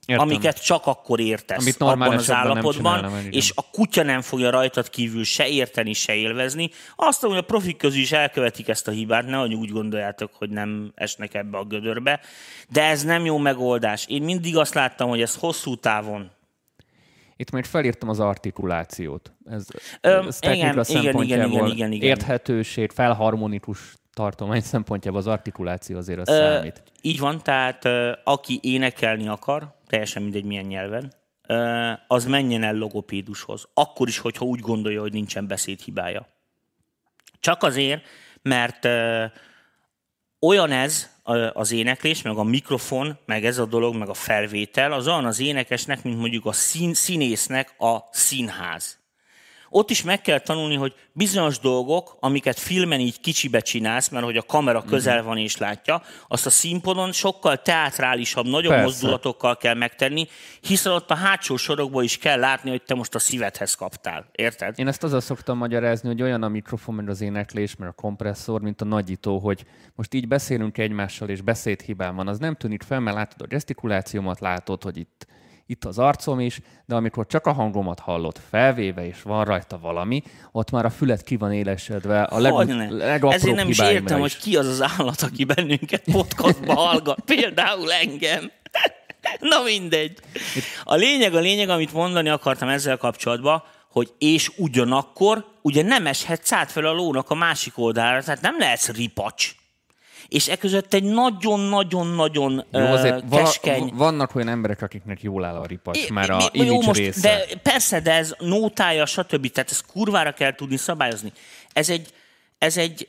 Értem. amiket csak akkor értesz Amit abban az állapotban, igen. és a kutya nem fogja rajtad kívül se érteni, se élvezni. Azt mondom, hogy a profik közül is elkövetik ezt a hibát, nehogy úgy gondoljátok, hogy nem esnek ebbe a gödörbe, de ez nem jó megoldás. Én mindig azt láttam, hogy ez hosszú távon Itt még felírtam az artikulációt. Ez, Öm, ez igen, igen, szempontjából igen, igen, igen. érthetőség, felharmonikus tartomány szempontjából az artikuláció azért az Ö, számít. Így van, tehát aki énekelni akar, teljesen mindegy milyen nyelven, az menjen el logopédushoz. Akkor is, hogyha úgy gondolja, hogy nincsen beszédhibája. Csak azért, mert olyan ez az éneklés, meg a mikrofon, meg ez a dolog, meg a felvétel, az olyan az énekesnek, mint mondjuk a szín, színésznek a színház. Ott is meg kell tanulni, hogy bizonyos dolgok, amiket filmen így kicsibe csinálsz, mert hogy a kamera közel van és látja, azt a színpadon sokkal teátrálisabb, nagyobb Persze. mozdulatokkal kell megtenni, hiszen ott a hátsó sorokból is kell látni, hogy te most a szívedhez kaptál. Érted? Én ezt azzal szoktam magyarázni, hogy olyan a mikrofon, meg az éneklés, meg a kompresszor, mint a nagyító, hogy most így beszélünk egymással, és beszédhibám van. Az nem tűnik fel, mert látod a gesztikulációmat, látod, hogy itt, itt az arcom is, de amikor csak a hangomat hallod felvéve, és van rajta valami, ott már a fület ki van élesedve a leg, legapróbb Ezért nem is értem, hogy ki az az állat, aki bennünket podcastba hallgat. [laughs] Például engem. [laughs] Na mindegy. A lényeg, a lényeg, amit mondani akartam ezzel kapcsolatban, hogy és ugyanakkor ugye nem eshetsz át fel a lónak a másik oldalára, tehát nem lehetsz ripacs. És e között egy nagyon-nagyon-nagyon vala, keskeny... vannak olyan emberek, akiknek jól áll a ripacs, É, már a mi- jó, most, része. De persze, de ez nótája, stb. Tehát ezt kurvára kell tudni szabályozni. Ez egy, ez egy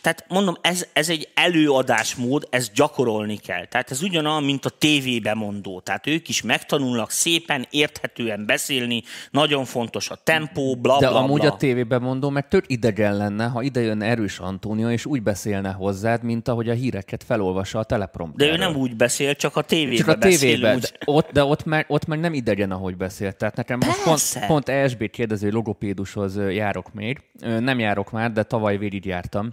tehát mondom, ez, ez egy előadásmód, ezt gyakorolni kell. Tehát ez ugyanolyan, mint a tévébe mondó. Tehát ők is megtanulnak szépen, érthetően beszélni, nagyon fontos a tempó, bla, De bla, amúgy bla. a tévében mondom, meg tök idegen lenne, ha ide jönne erős Antónia, és úgy beszélne hozzád, mint ahogy a híreket felolvassa a De teleprompterről. ő nem úgy beszél, csak a tévében Csak a beszél tévében, úgy. de ott, de ott meg, ott meg nem idegen, ahogy beszélt. Tehát nekem most Persze. pont, pont ESB kérdező logopédushoz járok még. Nem járok már, de tavaly végigjártam.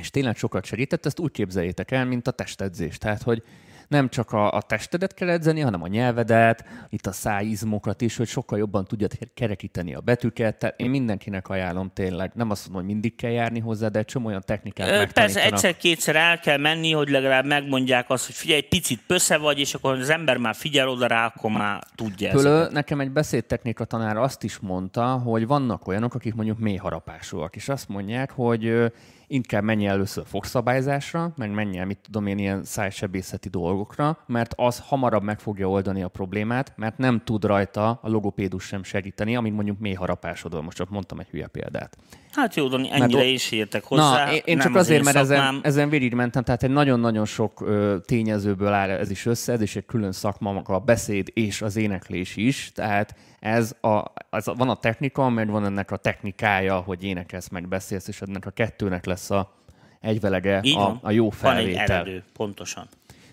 És tényleg sokat segített, ezt úgy képzeljétek el, mint a testedzés. Tehát, hogy nem csak a, a testedet kell edzeni, hanem a nyelvedet, itt a szájizmokat is, hogy sokkal jobban tudjad kerekíteni a betűket. Tehát én mindenkinek ajánlom tényleg. Nem azt mondom, hogy mindig kell járni hozzá, de egy csomó olyan technikát Ö, Persze egyszer-kétszer el kell menni, hogy legalább megmondják azt, hogy figyelj, egy picit pösze vagy, és akkor az ember már figyel oda rá, akkor már tudja Fölö, ezeket. nekem egy beszédtechnika tanár azt is mondta, hogy vannak olyanok, akik mondjuk mély harapásúak, és azt mondják, hogy inkább menj el először fogszabályzásra, meg menj el, mit tudom én, ilyen szájsebészeti dolgokra, mert az hamarabb meg fogja oldani a problémát, mert nem tud rajta a logopédus sem segíteni, amit mondjuk mély harapásodon. Most csak mondtam egy hülye példát. Hát jó, Dani, ennyire ott- is értek hozzá. Na, én, én csak az azért, én mert ezen, szakmám. ezen végigmentem, tehát egy nagyon-nagyon sok ö, tényezőből áll ez is össze, ez is egy külön szakma, a beszéd és az éneklés is, tehát ez a, az a, van a technika, meg van ennek a technikája, hogy énekelsz, meg beszélsz, és ennek a kettőnek lesz a egyvelege Így a, a jó Van egy felvétel. eredő, pontosan.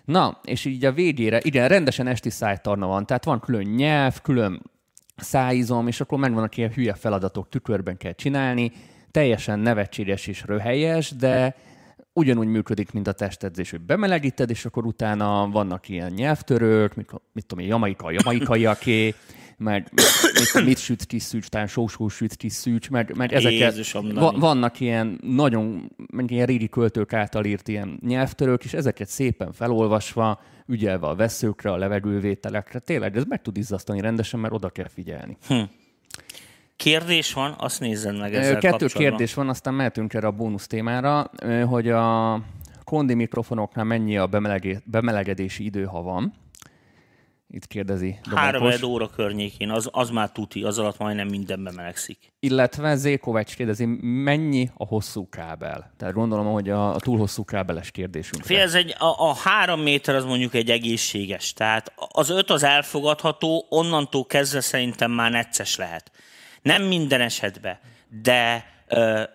Na, és így a végére, igen, rendesen esti szájtarna van, tehát van külön nyelv, külön szájizom, és akkor megvannak ilyen hülye feladatok, tükörben kell csinálni, teljesen nevetséges és röhelyes, de ugyanúgy működik, mint a testedzés, hogy bemelegíted, és akkor utána vannak ilyen nyelvtörők, mit, mit tudom én, jamaika, jamaikaiaké, [laughs] meg mit, mit süt kis szűcs, talán sósó süt kis szűcs, meg, meg ezeket Jézusom, va, vannak ilyen nagyon, meg ilyen régi költők által írt ilyen nyelvtörők, és ezeket szépen felolvasva, ügyelve a veszőkre, a levegővételekre, tényleg ez meg tud izzasztani rendesen, mert oda kell figyelni. Kérdés van, azt nézzed meg ezzel Kettő kapcsolatban. kérdés van, aztán mehetünk erre a bónusz témára, hogy a kondi mikrofonoknál mennyi a bemelegedési idő, ha van. Itt kérdezi Három Domonkos. óra környékén, az, az már tuti, az alatt majdnem minden bemelegszik. Illetve Zékovács kérdezi, mennyi a hosszú kábel? Tehát gondolom, hogy a, a túl hosszú kábeles kérdésünk. Fél, ez egy, a, a három méter az mondjuk egy egészséges, tehát az öt az elfogadható, onnantól kezdve szerintem már necces lehet. Nem minden esetben, de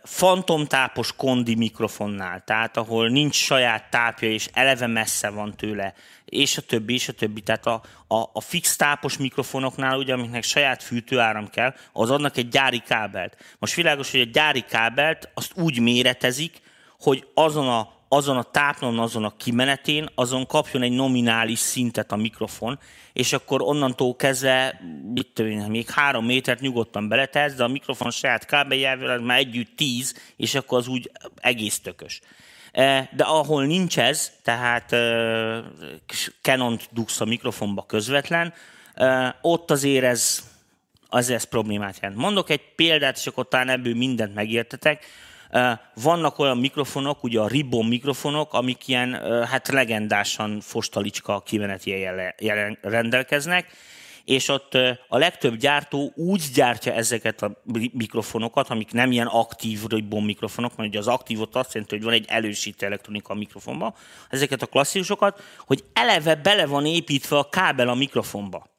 fantomtápos kondi mikrofonnál, tehát ahol nincs saját tápja, és eleve messze van tőle, és a többi, és a többi. Tehát a, a, a fix tápos mikrofonoknál, ugye, amiknek saját fűtőáram kell, az adnak egy gyári kábelt. Most világos, hogy a gyári kábelt azt úgy méretezik, hogy azon a, azon a tápnon, azon a kimenetén, azon kapjon egy nominális szintet a mikrofon, és akkor onnantól kezdve, én, még három métert nyugodtan beletetsz, de a mikrofon saját kábeljával már együtt tíz, és akkor az úgy egész tökös. Eh, De ahol nincs ez, tehát eh, Canon-t dugsz a mikrofonba közvetlen, eh, ott azért ez, az ez problémát jelent. Mondok egy példát, és akkor talán ebből mindent megértetek. Vannak olyan mikrofonok, ugye a Ribbon mikrofonok, amik ilyen hát legendásan fostalicska kimeneti jelen, rendelkeznek, és ott a legtöbb gyártó úgy gyártja ezeket a mi- mikrofonokat, amik nem ilyen aktív Ribbon mikrofonok, mert ugye az aktívot azt jelenti, hogy van egy elősítő elektronika a mikrofonba, ezeket a klasszikusokat, hogy eleve bele van építve a kábel a mikrofonba.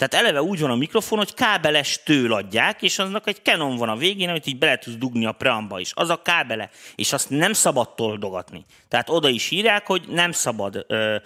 Tehát eleve úgy van a mikrofon, hogy kábeles től adják, és aznak egy Canon van a végén, amit így bele tudsz dugni a preamba is. Az a kábele, és azt nem szabad toldogatni. Tehát oda is írják, hogy nem szabad ö,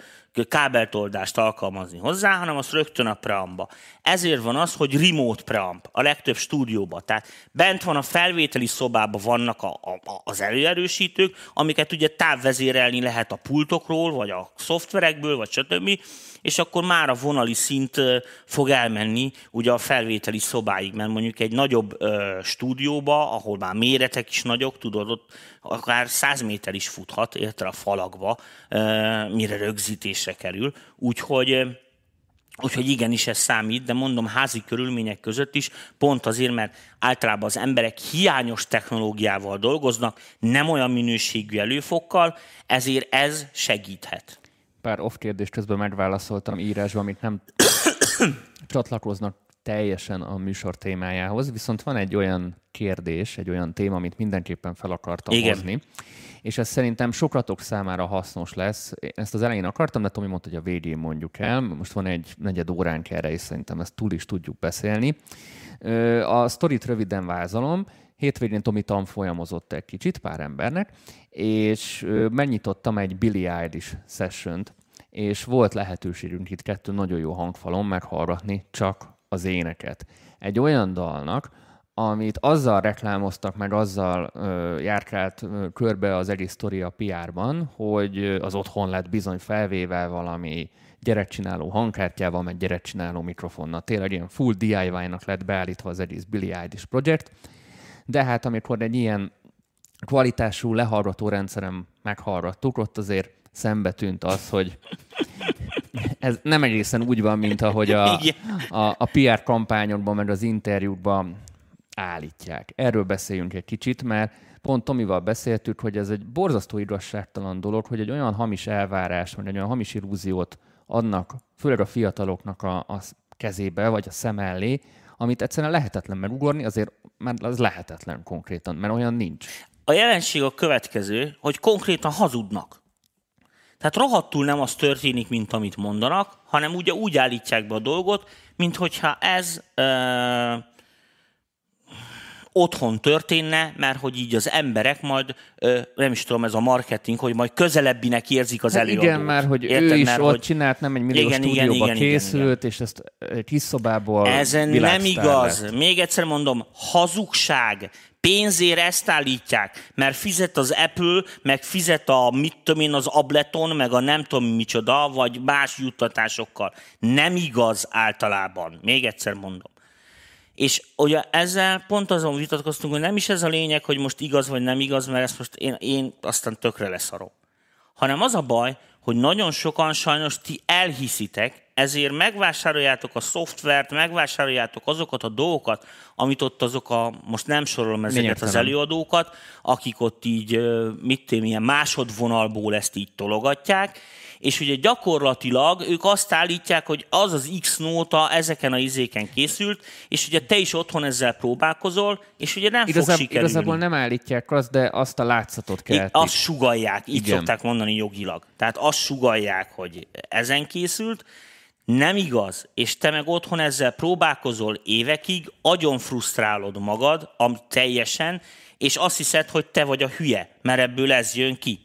kábeltoldást alkalmazni hozzá, hanem az rögtön a preamba. Ezért van az, hogy remote preamp a legtöbb stúdióban. Tehát bent van a felvételi szobában vannak a, a, az előerősítők, amiket ugye távvezérelni lehet a pultokról, vagy a szoftverekből, vagy stb és akkor már a vonali szint fog elmenni ugye a felvételi szobáig, mert mondjuk egy nagyobb ö, stúdióba, ahol már méretek is nagyok, tudod, ott akár 100 méter is futhat, érte a falakba, mire rögzítésre kerül. Úgyhogy Úgyhogy igenis ez számít, de mondom házi körülmények között is, pont azért, mert általában az emberek hiányos technológiával dolgoznak, nem olyan minőségű előfokkal, ezért ez segíthet pár off kérdést közben megválaszoltam írásban, amit nem [coughs] csatlakoznak teljesen a műsor témájához, viszont van egy olyan kérdés, egy olyan téma, amit mindenképpen fel akartam Igen. hozni, és ez szerintem sokatok számára hasznos lesz. Ezt az elején akartam, de Tomi mondta, hogy a végén mondjuk el. Most van egy negyed óránk erre, és szerintem ezt túl is tudjuk beszélni. A sztorit röviden vázolom. Hétvégén Tomi tanfolyamozott egy kicsit pár embernek, és megnyitottam egy Billy Eilish session és volt lehetőségünk itt kettő nagyon jó hangfalon meghallgatni csak az éneket. Egy olyan dalnak, amit azzal reklámoztak, meg azzal ö, járkált ö, körbe az egész sztori a PR-ban, hogy az otthon lett bizony felvéve valami gyerekcsináló hangkártyával, meg gyerekcsináló mikrofonnal. Tényleg ilyen full DIY-nak lett beállítva az egész Billy Eilish projekt. De hát amikor egy ilyen kvalitású lehallgató rendszerem meghallgattuk, ott azért szembe tűnt az, hogy ez nem egészen úgy van, mint ahogy a, [laughs] a, a PR kampányokban, meg az interjúkban állítják. Erről beszéljünk egy kicsit, mert pont Tomival beszéltük, hogy ez egy borzasztó igazságtalan dolog, hogy egy olyan hamis elvárás, vagy egy olyan hamis illúziót adnak, főleg a fiataloknak a, a kezébe, vagy a szem elé, amit egyszerűen lehetetlen megugorni, azért már az lehetetlen konkrétan, mert olyan nincs. A jelenség a következő, hogy konkrétan hazudnak. Tehát rohadtul nem az történik, mint amit mondanak, hanem ugye úgy állítják be a dolgot, mint hogyha ez ö, otthon történne, mert hogy így az emberek majd, ö, nem is tudom, ez a marketing, hogy majd közelebbinek érzik az hát előadót. Igen, mert hogy Érted, ő is mert, ott hogy... csinált, nem egy millió igen, stúdióba igen, igen, készült, igen, igen. és ezt egy kis szobából Ez nem igaz. Lett. Még egyszer mondom, hazugság pénzért ezt állítják, mert fizet az Apple, meg fizet a, mit tudom én, az Ableton, meg a nem tudom micsoda, vagy más juttatásokkal. Nem igaz általában. Még egyszer mondom. És ugye ezzel pont azon vitatkoztunk, hogy nem is ez a lényeg, hogy most igaz vagy nem igaz, mert ezt most én, én aztán tökre leszarom. Hanem az a baj, hogy nagyon sokan sajnos ti elhiszitek, ezért megvásároljátok a szoftvert, megvásároljátok azokat a dolgokat, amit ott azok a, most nem sorolom ezeket Miért az előadókat, akik ott így, mit tudom, ilyen másodvonalból ezt így tologatják, és ugye gyakorlatilag ők azt állítják, hogy az az X nóta ezeken a izéken készült, és ugye te is otthon ezzel próbálkozol, és ugye nem Igazab, fog sikerülni. Igazából nem állítják azt, de azt a látszatot kell. Azt sugalják, így Igen. szokták mondani jogilag. Tehát azt sugalják, hogy ezen készült, nem igaz, és te meg otthon ezzel próbálkozol évekig, agyon frusztrálod magad, am teljesen, és azt hiszed, hogy te vagy a hülye, mert ebből ez jön ki.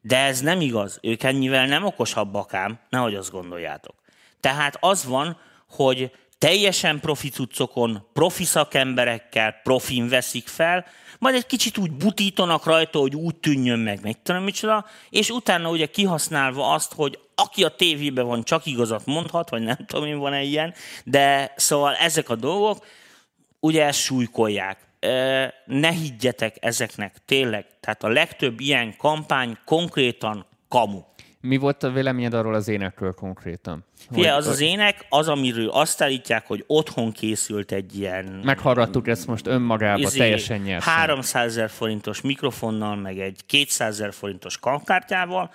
De ez nem igaz. Ők ennyivel nem okosabbak ám, nehogy azt gondoljátok. Tehát az van, hogy teljesen profi cuccokon, profi szakemberekkel profin veszik fel, majd egy kicsit úgy butítanak rajta, hogy úgy tűnjön meg, meg tudom micsoda, és utána ugye kihasználva azt, hogy aki a tévében van, csak igazat mondhat, vagy nem tudom én van-e ilyen, de szóval ezek a dolgok ugye ezt súlykolják ne higgyetek ezeknek, tényleg. Tehát a legtöbb ilyen kampány konkrétan kamu. Mi volt a véleményed arról az énekről konkrétan? Fia, az az ének, az, amiről azt állítják, hogy otthon készült egy ilyen... Meghallgattuk ezt most önmagába, izé, teljesen nyert. 300 ezer forintos mikrofonnal, meg egy 200 ezer forintos kankkártyával,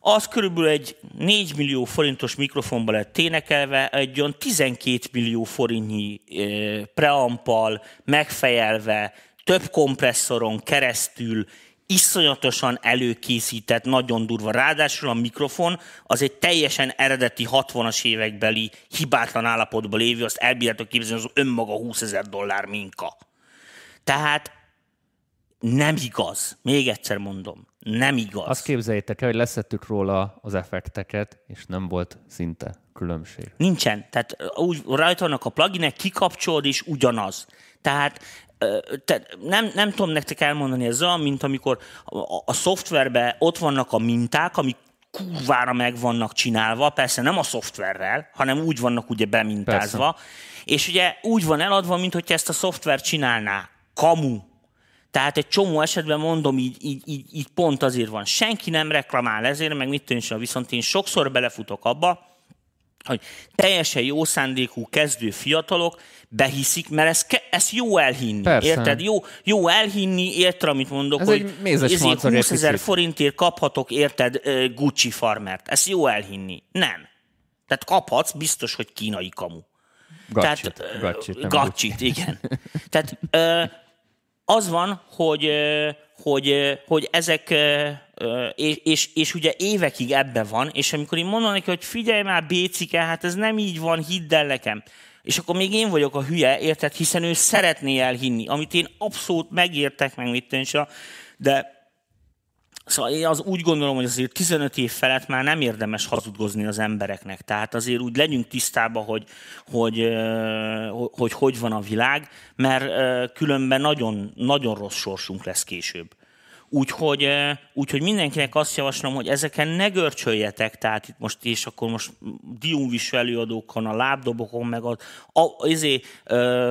az körülbelül egy 4 millió forintos mikrofonba lett énekelve, egy olyan 12 millió forintnyi preampal, megfejelve, több kompresszoron keresztül, iszonyatosan előkészített, nagyon durva. Ráadásul a mikrofon az egy teljesen eredeti 60-as évekbeli hibátlan állapotban lévő, azt elbírjátok képzelni, az önmaga 20 ezer dollár minka. Tehát nem igaz. Még egyszer mondom, nem igaz. Azt képzeljétek el, hogy leszettük róla az effekteket, és nem volt szinte különbség. Nincsen. Tehát úgy rajta vannak a pluginek, kikapcsolod, és ugyanaz. Tehát te, nem, nem tudom nektek elmondani, ez olyan, mint amikor a, a szoftverben ott vannak a minták, amik kurvára meg vannak csinálva, persze nem a szoftverrel, hanem úgy vannak ugye bemintázva, persze. és ugye úgy van eladva, mint hogy ezt a szoftver csinálná. Kamu. Tehát egy csomó esetben mondom, így, így, így, így pont azért van. Senki nem reklamál ezért, meg mit tűncsön, viszont én sokszor belefutok abba, hogy teljesen jó szándékú kezdő fiatalok behiszik, mert ez, ke, ez jó elhinni. Persze. Érted? Jó, jó elhinni, érted, amit mondok, ez hogy ezért 20 ezer forintért kaphatok, érted, Gucci farmert. Ez jó elhinni. Nem. Tehát kaphatsz, biztos, hogy kínai kamu. Gacsit. Tehát, gacsit, gacsit igen. Tehát az van, hogy, hogy, hogy ezek, és, és, és ugye évekig ebbe van, és amikor én mondom neki, hogy figyelj már, Bécike, hát ez nem így van, hidd el nekem. És akkor még én vagyok a hülye, érted? Hiszen ő szeretné elhinni, amit én abszolút megértek, meg mit de Szóval én az úgy gondolom, hogy azért 15 év felett már nem érdemes hazudgozni az embereknek. Tehát azért úgy legyünk tisztában, hogy hogy, hogy, hogy, hogy van a világ, mert különben nagyon, nagyon rossz sorsunk lesz később. Úgyhogy, úgyhogy mindenkinek azt javaslom, hogy ezeken ne görcsöljetek, tehát itt most, és akkor most diumviső előadókon, a lábdobokon, meg az, a, ezé,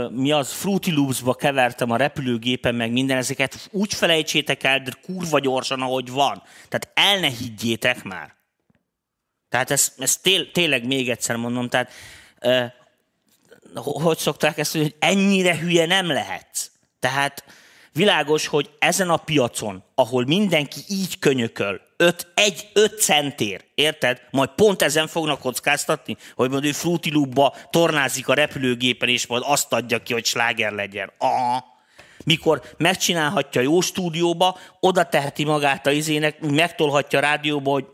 mi az, Fruity Loops-ba kevertem a repülőgépen, meg minden, ezeket úgy felejtsétek el, de kurva gyorsan, ahogy van. Tehát el ne higgyétek már. Tehát ezt, ezt té, tényleg még egyszer mondom, tehát hogy szokták ezt, hogy ennyire hülye nem lehetsz. Tehát Világos, hogy ezen a piacon, ahol mindenki így könyököl, 5, 1, 5 centér, érted? Majd pont ezen fognak kockáztatni, hogy majd ő Fruity Loop-ba tornázik a repülőgépen, és majd azt adja ki, hogy sláger legyen. Aha. Mikor megcsinálhatja jó stúdióba, oda teheti magát a izének, megtolhatja a rádióba, hogy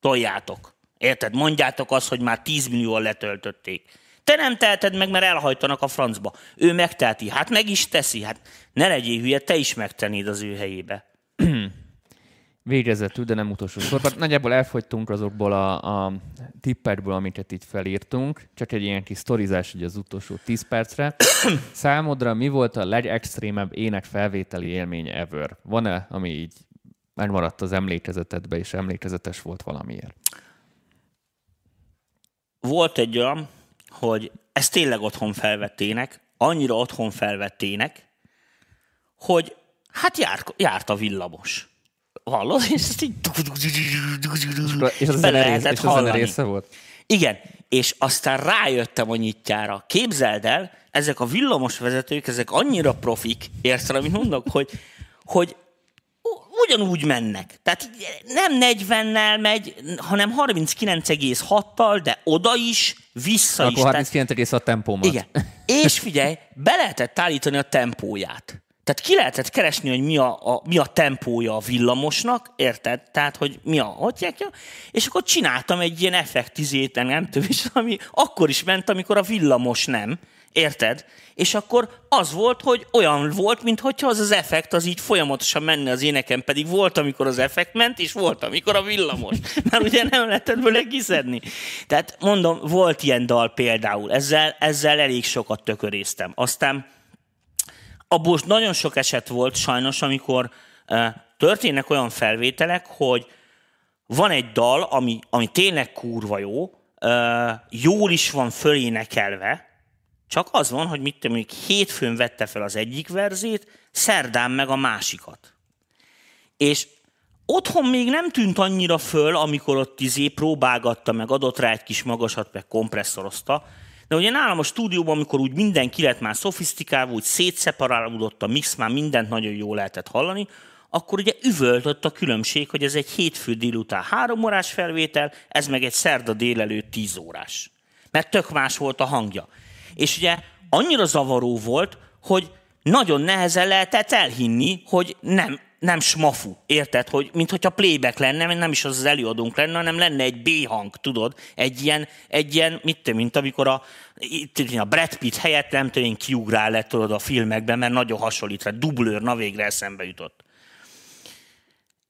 toljátok. Érted? Mondjátok azt, hogy már 10 millióan letöltötték. Te nem teheted meg, mert elhajtanak a francba. Ő megteheti. Hát meg is teszi. Hát ne legyél hülye, te is megtennéd az ő helyébe. [clears throat] Végezetül, de nem utolsó sorban. Nagyjából elfogytunk azokból a, a tippekből, amiket itt felírtunk. Csak egy ilyen kis sztorizás ugye az utolsó 10 percre. [clears throat] Számodra mi volt a legextrémebb ének felvételi élmény ever? Van-e, ami így megmaradt az emlékezetedbe, és emlékezetes volt valamiért? Volt egy olyan, hogy ezt tényleg otthon felvettének, annyira otthon felvettének, hogy hát járt, járt a villamos. Hallod? És ezt így... És az zene és az része volt? Igen, és aztán rájöttem a nyitjára. Képzeld el, ezek a villamos vezetők, ezek annyira profik, érted, amit mondok, hogy, hogy ugyanúgy mennek. Tehát nem 40-nel megy, hanem 39,6-tal, de oda is, vissza Akkor is. Akkor 39,6 tempómat. Igen. És figyelj, be lehetett állítani a tempóját. Tehát ki lehetett keresni, hogy mi a, a, mi a tempója a villamosnak, érted? Tehát, hogy mi a hotjákja, és akkor csináltam egy ilyen effektizét, nem tudom, és ami akkor is ment, amikor a villamos nem. Érted? És akkor az volt, hogy olyan volt, mintha az az effekt az így folyamatosan menne az éneken, pedig volt, amikor az effekt ment, és volt, amikor a villamos. [laughs] Mert ugye nem lehetett bőle kiszedni. Tehát mondom, volt ilyen dal például, ezzel, ezzel elég sokat tököréztem. Aztán abból nagyon sok eset volt sajnos, amikor uh, történnek olyan felvételek, hogy van egy dal, ami, ami tényleg kurva jó, uh, jól is van fölénekelve, csak az van, hogy mit tudom, hétfőn vette fel az egyik verzét, szerdán meg a másikat. És otthon még nem tűnt annyira föl, amikor ott izé próbálgatta, meg adott rá egy kis magasat, meg kompresszorozta, de ugye nálam a stúdióban, amikor úgy mindenki lett már szofisztikálva, úgy szétszeparálódott a mix, már mindent nagyon jól lehetett hallani, akkor ugye üvöltött a különbség, hogy ez egy hétfő délután három órás felvétel, ez meg egy szerda délelőtt tíz órás. Mert tök más volt a hangja. És ugye annyira zavaró volt, hogy nagyon nehezen lehetett elhinni, hogy nem, nem smafu, érted? Hogy, mint hogyha playback lenne, nem is az az előadónk lenne, hanem lenne egy B-hang, tudod? Egy ilyen, egy ilyen mit te, mint amikor a, itt, a Brad Pitt helyett nem tudom én kiugrál le, tudod, a filmekben, mert nagyon hasonlít rá, dublőr, na végre eszembe jutott.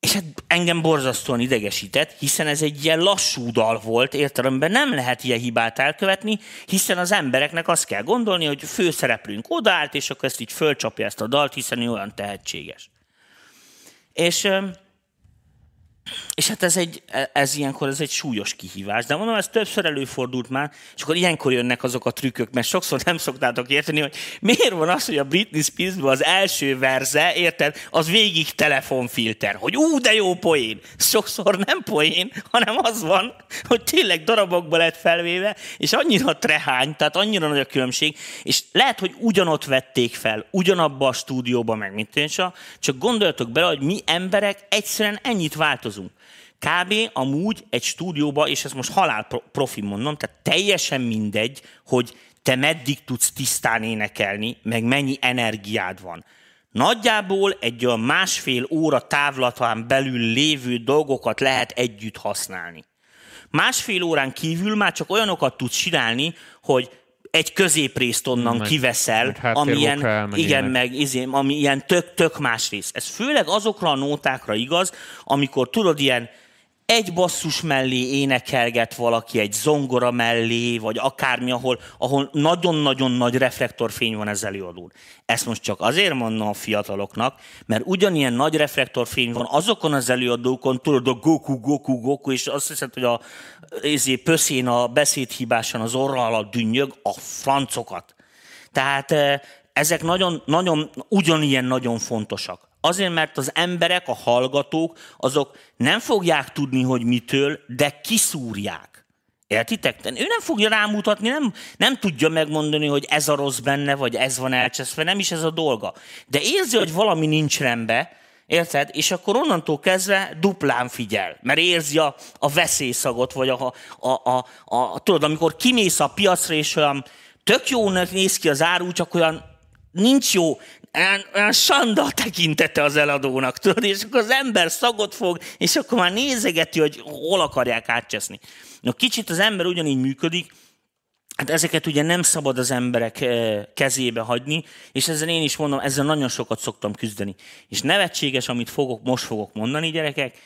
És hát engem borzasztóan idegesített, hiszen ez egy ilyen lassú dal volt, értelemben nem lehet ilyen hibát elkövetni, hiszen az embereknek azt kell gondolni, hogy főszereplőnk odaállt, és akkor ezt így fölcsapja ezt a dalt, hiszen ő olyan tehetséges. És és hát ez, egy, ez ilyenkor ez egy súlyos kihívás. De mondom, ez többször előfordult már, és akkor ilyenkor jönnek azok a trükkök, mert sokszor nem szoktátok érteni, hogy miért van az, hogy a Britney spears az első verze, érted, az végig telefonfilter, hogy ú, de jó poén. Sokszor nem poén, hanem az van, hogy tényleg darabokba lett felvéve, és annyira trehány, tehát annyira nagy a különbség, és lehet, hogy ugyanott vették fel, ugyanabba a stúdióba, meg mint én csak gondoljatok bele, hogy mi emberek egyszerűen ennyit változunk. Kb. amúgy egy stúdióba, és ezt most halál profi mondom, tehát teljesen mindegy, hogy te meddig tudsz tisztán énekelni, meg mennyi energiád van. Nagyjából egy olyan másfél óra távlatán belül lévő dolgokat lehet együtt használni. Másfél órán kívül már csak olyanokat tudsz csinálni, hogy egy középrészt onnan meg, kiveszel, meg ami ilyen, meg igen, meg izé, ami ilyen tök-tök más rész. Ez főleg azokra a nótákra igaz, amikor tudod, ilyen egy basszus mellé énekelget valaki egy zongora mellé, vagy akármi, ahol, ahol nagyon-nagyon nagy reflektorfény van ez előadón. Ezt most csak azért mondom a fiataloknak, mert ugyanilyen nagy reflektorfény van azokon az előadókon, tudod, a Goku, Goku, Goku, és azt hiszed, hogy a ezé, pöszén a beszédhibásan az orra alatt dünnyög a francokat. Tehát eh, ezek nagyon, nagyon, ugyanilyen nagyon fontosak. Azért, mert az emberek, a hallgatók, azok nem fogják tudni, hogy mitől, de kiszúrják. Értitek? Ő nem fogja rámutatni, nem, nem tudja megmondani, hogy ez a rossz benne, vagy ez van elcseszve, nem is ez a dolga. De érzi, hogy valami nincs rendben, Érted? És akkor onnantól kezdve duplán figyel, mert érzi a, a veszélyszagot, vagy a, a, a, a, tudod, amikor kimész a piacra, és olyan tök jónak néz ki az áru, csak olyan nincs jó, olyan, olyan sanda tekintete az eladónak, tudod, és akkor az ember szagot fog, és akkor már nézegeti, hogy hol akarják átcseszni. Na, kicsit az ember ugyanígy működik, Hát ezeket ugye nem szabad az emberek eh, kezébe hagyni, és ezzel én is mondom, ezzel nagyon sokat szoktam küzdeni. És nevetséges, amit fogok, most fogok mondani, gyerekek,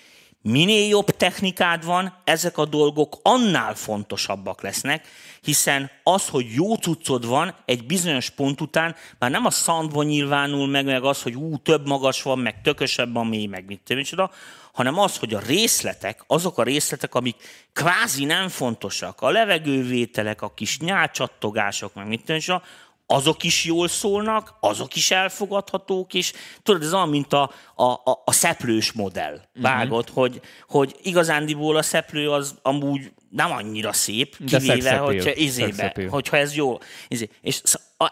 minél jobb technikád van, ezek a dolgok annál fontosabbak lesznek, hiszen az, hogy jó cuccod van, egy bizonyos pont után már nem a szandban nyilvánul meg, meg az, hogy ú, több magas van, meg tökösebb a mély, meg mit tudom, hanem az, hogy a részletek, azok a részletek, amik kvázi nem fontosak, a levegővételek, a kis nyálcsattogások, meg mit tudom, azok is jól szólnak, azok is elfogadhatók, és tudod, ez olyan, mint a, a, a, a szeplős modell. Mhm. Vágod, uh-huh. hogy, hogy igazándiból a szeplő az amúgy nem annyira szép, kivéve, hogyha, izébe, hogyha ez jó. Izé. És,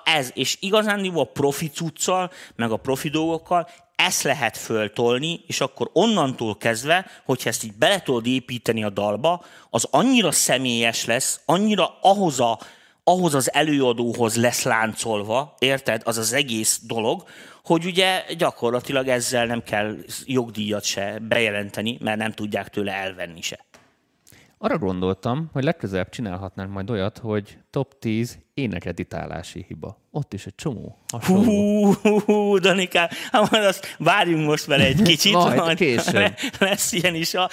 ez, és igazándiból a profi cuccal, meg a profi dolgokkal ezt lehet föltolni, és akkor onnantól kezdve, hogyha ezt így bele tudod építeni a dalba, az annyira személyes lesz, annyira ahhoz a ahhoz az előadóhoz lesz láncolva, érted, az az egész dolog, hogy ugye gyakorlatilag ezzel nem kell jogdíjat se bejelenteni, mert nem tudják tőle elvenni se. Arra gondoltam, hogy legközelebb csinálhatnánk majd olyat, hogy top 10 énekeditálási hiba. Ott is egy csomó hasonló. Hú, hú Danikám, hát majd azt várjunk most vele egy [laughs] kicsit. majd, majd később. [laughs] Lesz ilyen is. A,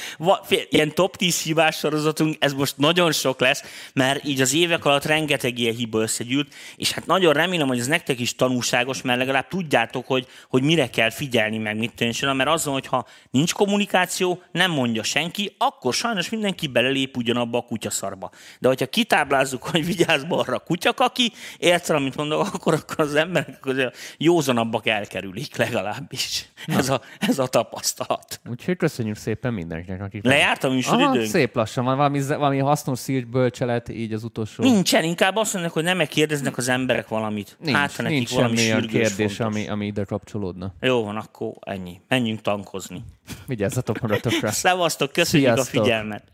ilyen top 10 hibás sorozatunk, ez most nagyon sok lesz, mert így az évek alatt rengeteg ilyen hiba összegyűlt, és hát nagyon remélem, hogy ez nektek is tanulságos, mert legalább tudjátok, hogy, hogy mire kell figyelni meg, mit tűnjön, mert azon, hogyha nincs kommunikáció, nem mondja senki, akkor sajnos mindenki belelép ugyanabba a kutyaszarba. De hogyha kitáblázzuk, hogy vigyázz balra a kutya, csak aki értszel, amit mondok, [laughs] akkor, akkor az emberek közül józanabbak elkerülik legalábbis. Ez a, ez a tapasztalat. Úgyhogy köszönjük szépen mindenkinek, akik... Lejárt a műsoridőnk? szép lassan van. Valami, valami hasznos szírt bölcselet így az utolsó... Nincsen, inkább azt mondják, hogy nem megkérdeznek az emberek valamit. Nincs, hát, nekik nincs valami semmi kérdés, ami, ami ide kapcsolódna. Jó van, akkor ennyi. Menjünk tankozni. Vigyázzatok magatokra. [laughs] Szevasztok, köszönjük Sziasztok. a figyelmet.